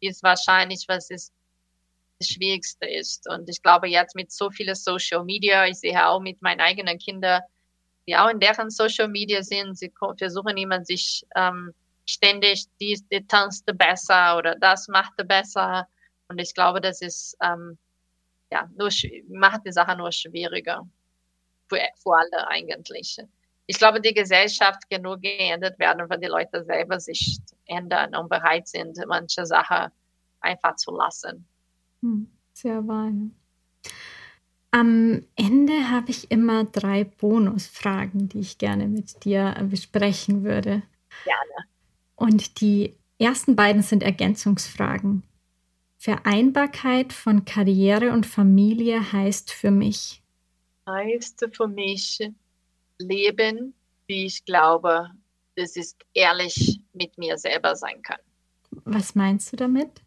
ist wahrscheinlich, was ist das Schwierigste ist. Und ich glaube, jetzt mit so vielen Social Media, ich sehe auch mit meinen eigenen Kindern, die auch in deren Social Media sind, sie versuchen immer sich ähm, ständig, die, die tanzte besser oder das machte besser. Und ich glaube, das ist, ähm, ja, nur, macht die Sache nur schwieriger. Für, für alle eigentlich. Ich glaube, die Gesellschaft genug geändert werden, wenn die Leute selber sich ändern und bereit sind, manche Sachen einfach zu lassen. Hm, sehr wahr. Am Ende habe ich immer drei Bonusfragen, die ich gerne mit dir besprechen würde. Gerne. Und die ersten beiden sind Ergänzungsfragen. Vereinbarkeit von Karriere und Familie heißt für mich. Heißt für mich Leben, wie ich glaube, dass es ehrlich mit mir selber sein kann. Was meinst du damit?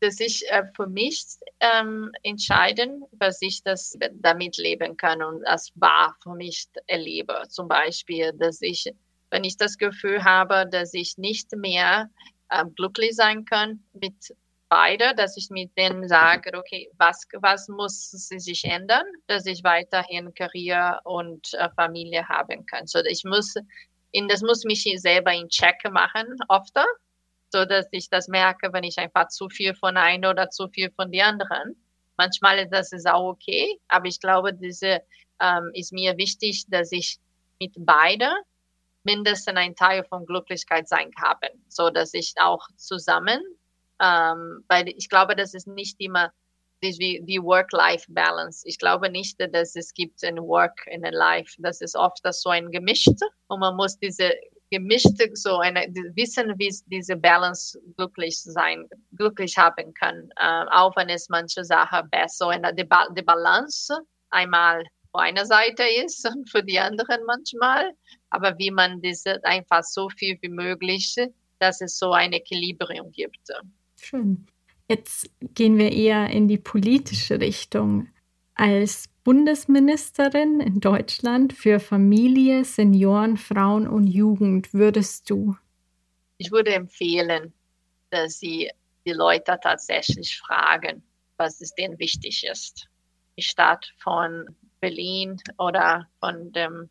dass ich äh, für mich ähm, entscheiden, was ich das damit leben kann und als wahr für mich erlebe. Zum Beispiel, dass ich, wenn ich das Gefühl habe, dass ich nicht mehr äh, glücklich sein kann mit beide, dass ich mit denen sage, okay, was, was muss sich ändern, dass ich weiterhin Karriere und äh, Familie haben kann. So, ich muss, in, das muss mich selber in Check machen, oft so dass ich das merke, wenn ich einfach zu viel von einer oder zu viel von der anderen. Manchmal ist das auch okay, aber ich glaube, diese ähm, ist mir wichtig, dass ich mit beide mindestens ein Teil von Glücklichkeit sein habe, so dass ich auch zusammen, ähm, weil ich glaube, das ist nicht immer die, die Work-Life-Balance. Ich glaube nicht, dass es gibt ein Work in a Life. Das ist oft so ein gemischt und man muss diese gemischte, so eine, wissen, wie diese Balance glücklich sein, glücklich haben kann, äh, auch wenn es manche Sachen besser, in die, ba die Balance einmal auf einer Seite ist und für die anderen manchmal, aber wie man diese einfach so viel wie möglich, dass es so ein Equilibrium gibt. Schön. Jetzt gehen wir eher in die politische Richtung. Als Bundesministerin in Deutschland für Familie, Senioren, Frauen und Jugend würdest du? Ich würde empfehlen, dass Sie die Leute tatsächlich fragen, was es denen wichtig ist. Statt von Berlin oder von dem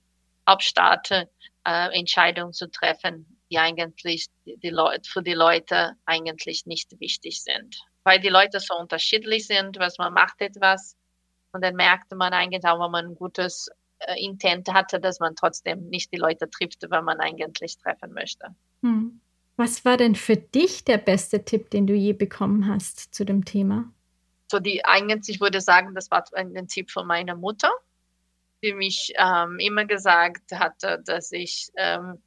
Hauptstadt äh, Entscheidungen zu treffen, die eigentlich die Leute, für die Leute eigentlich nicht wichtig sind. Weil die Leute so unterschiedlich sind, was man macht etwas und dann merkt man eigentlich auch, wenn man ein gutes äh, Intent hatte, dass man trotzdem nicht die Leute trifft, wenn man eigentlich treffen möchte. Hm. Was war denn für dich der beste Tipp, den du je bekommen hast zu dem Thema? So die eigentlich, ich würde sagen, das war ein Tipp von meiner Mutter, die mich ähm, immer gesagt hatte, dass ich ähm,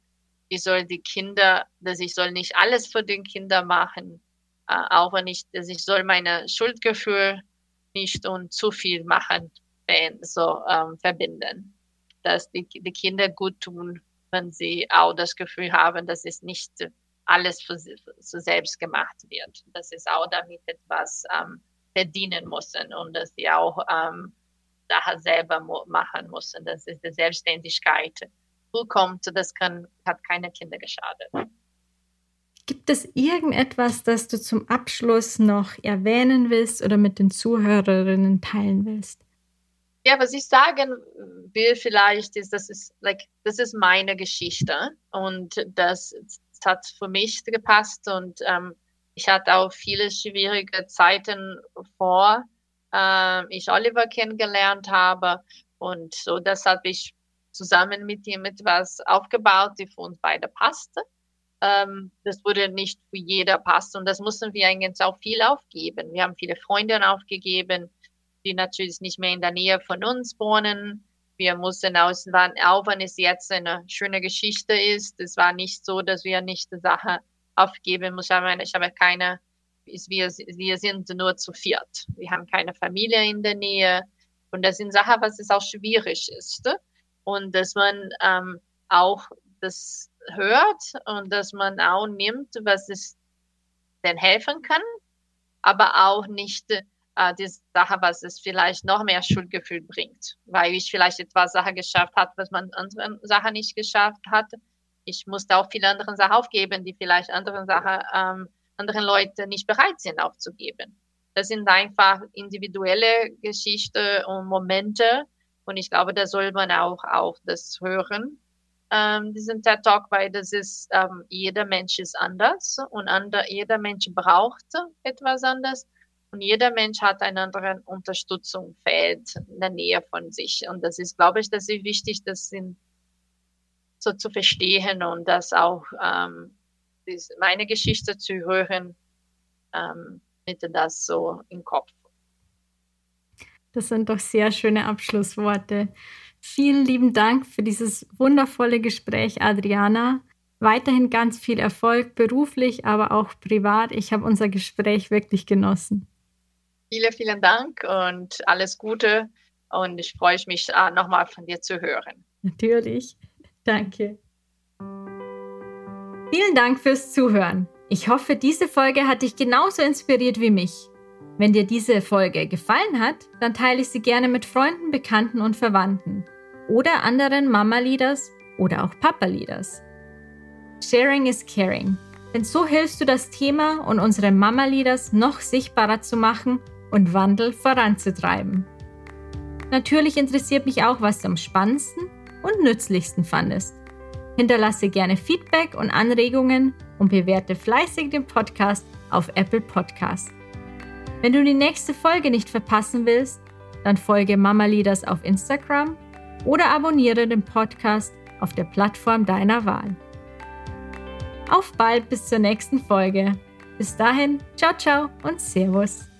ich soll die Kinder, dass ich soll nicht alles für den Kinder machen, äh, auch wenn ich, dass ich soll meine Schuldgefühl nicht und zu viel machen, so ähm, verbinden, dass die, die Kinder gut tun, wenn sie auch das Gefühl haben, dass es nicht alles für sie, für sie selbst gemacht wird, dass sie auch damit etwas ähm, verdienen müssen und dass sie auch ähm, Sachen selber machen müssen. Das ist die Selbstständigkeit zukommt, das kann, hat keine Kinder geschadet. Gibt es irgendetwas, das du zum Abschluss noch erwähnen willst oder mit den Zuhörerinnen teilen willst? Ja, was ich sagen will vielleicht ist, das ist, like, das ist meine Geschichte und das, das hat für mich gepasst und ähm, ich hatte auch viele schwierige Zeiten vor, äh, ich Oliver kennengelernt habe und so deshalb ich zusammen mit ihm etwas aufgebaut, die für uns beide passte. Ähm, das wurde nicht für jeder passen und das mussten wir eigentlich auch viel aufgeben. Wir haben viele Freunde aufgegeben, die natürlich nicht mehr in der Nähe von uns wohnen. Wir mussten aus, auch wenn es jetzt eine schöne Geschichte ist, es war nicht so, dass wir nicht die Sache aufgeben mussten. Ich habe keine, wir, wir sind nur zu viert. Wir haben keine Familie in der Nähe. Und das sind Sachen, was es auch schwierig ist und dass man ähm, auch das hört und dass man auch nimmt, was es denn helfen kann, aber auch nicht äh, die Sache, was es vielleicht noch mehr Schuldgefühl bringt, weil ich vielleicht etwas Sache geschafft hat, was man andere Sachen nicht geschafft hat. Ich musste auch viele andere Sachen aufgeben, die vielleicht andere Sachen ähm, anderen Leute nicht bereit sind aufzugeben. Das sind einfach individuelle Geschichten und Momente, und ich glaube, da soll man auch auf das hören, ähm, diesen TED Talk, weil das ist, ähm, jeder Mensch ist anders und ander, jeder Mensch braucht etwas anderes und jeder Mensch hat einen anderen Unterstützungsfeld in der Nähe von sich. Und das ist, glaube ich, das ist wichtig, das in, so zu verstehen und das auch ähm, meine Geschichte zu hören, ähm, mit das so im Kopf. Das sind doch sehr schöne Abschlussworte. Vielen lieben Dank für dieses wundervolle Gespräch, Adriana. Weiterhin ganz viel Erfolg beruflich, aber auch privat. Ich habe unser Gespräch wirklich genossen. Vielen, vielen Dank und alles Gute. Und ich freue mich äh, nochmal von dir zu hören. Natürlich. Danke. Vielen Dank fürs Zuhören. Ich hoffe, diese Folge hat dich genauso inspiriert wie mich. Wenn dir diese Folge gefallen hat, dann teile ich sie gerne mit Freunden, Bekannten und Verwandten oder anderen Mama-Leaders oder auch Papa-Leaders. Sharing is caring. Denn so hilfst du das Thema und unsere Mama-Leaders noch sichtbarer zu machen und Wandel voranzutreiben. Natürlich interessiert mich auch, was du am spannendsten und nützlichsten fandest. Hinterlasse gerne Feedback und Anregungen und bewerte fleißig den Podcast auf Apple Podcasts. Wenn du die nächste Folge nicht verpassen willst, dann folge Mama Leaders auf Instagram oder abonniere den Podcast auf der Plattform deiner Wahl. Auf bald bis zur nächsten Folge. Bis dahin, ciao, ciao und Servus.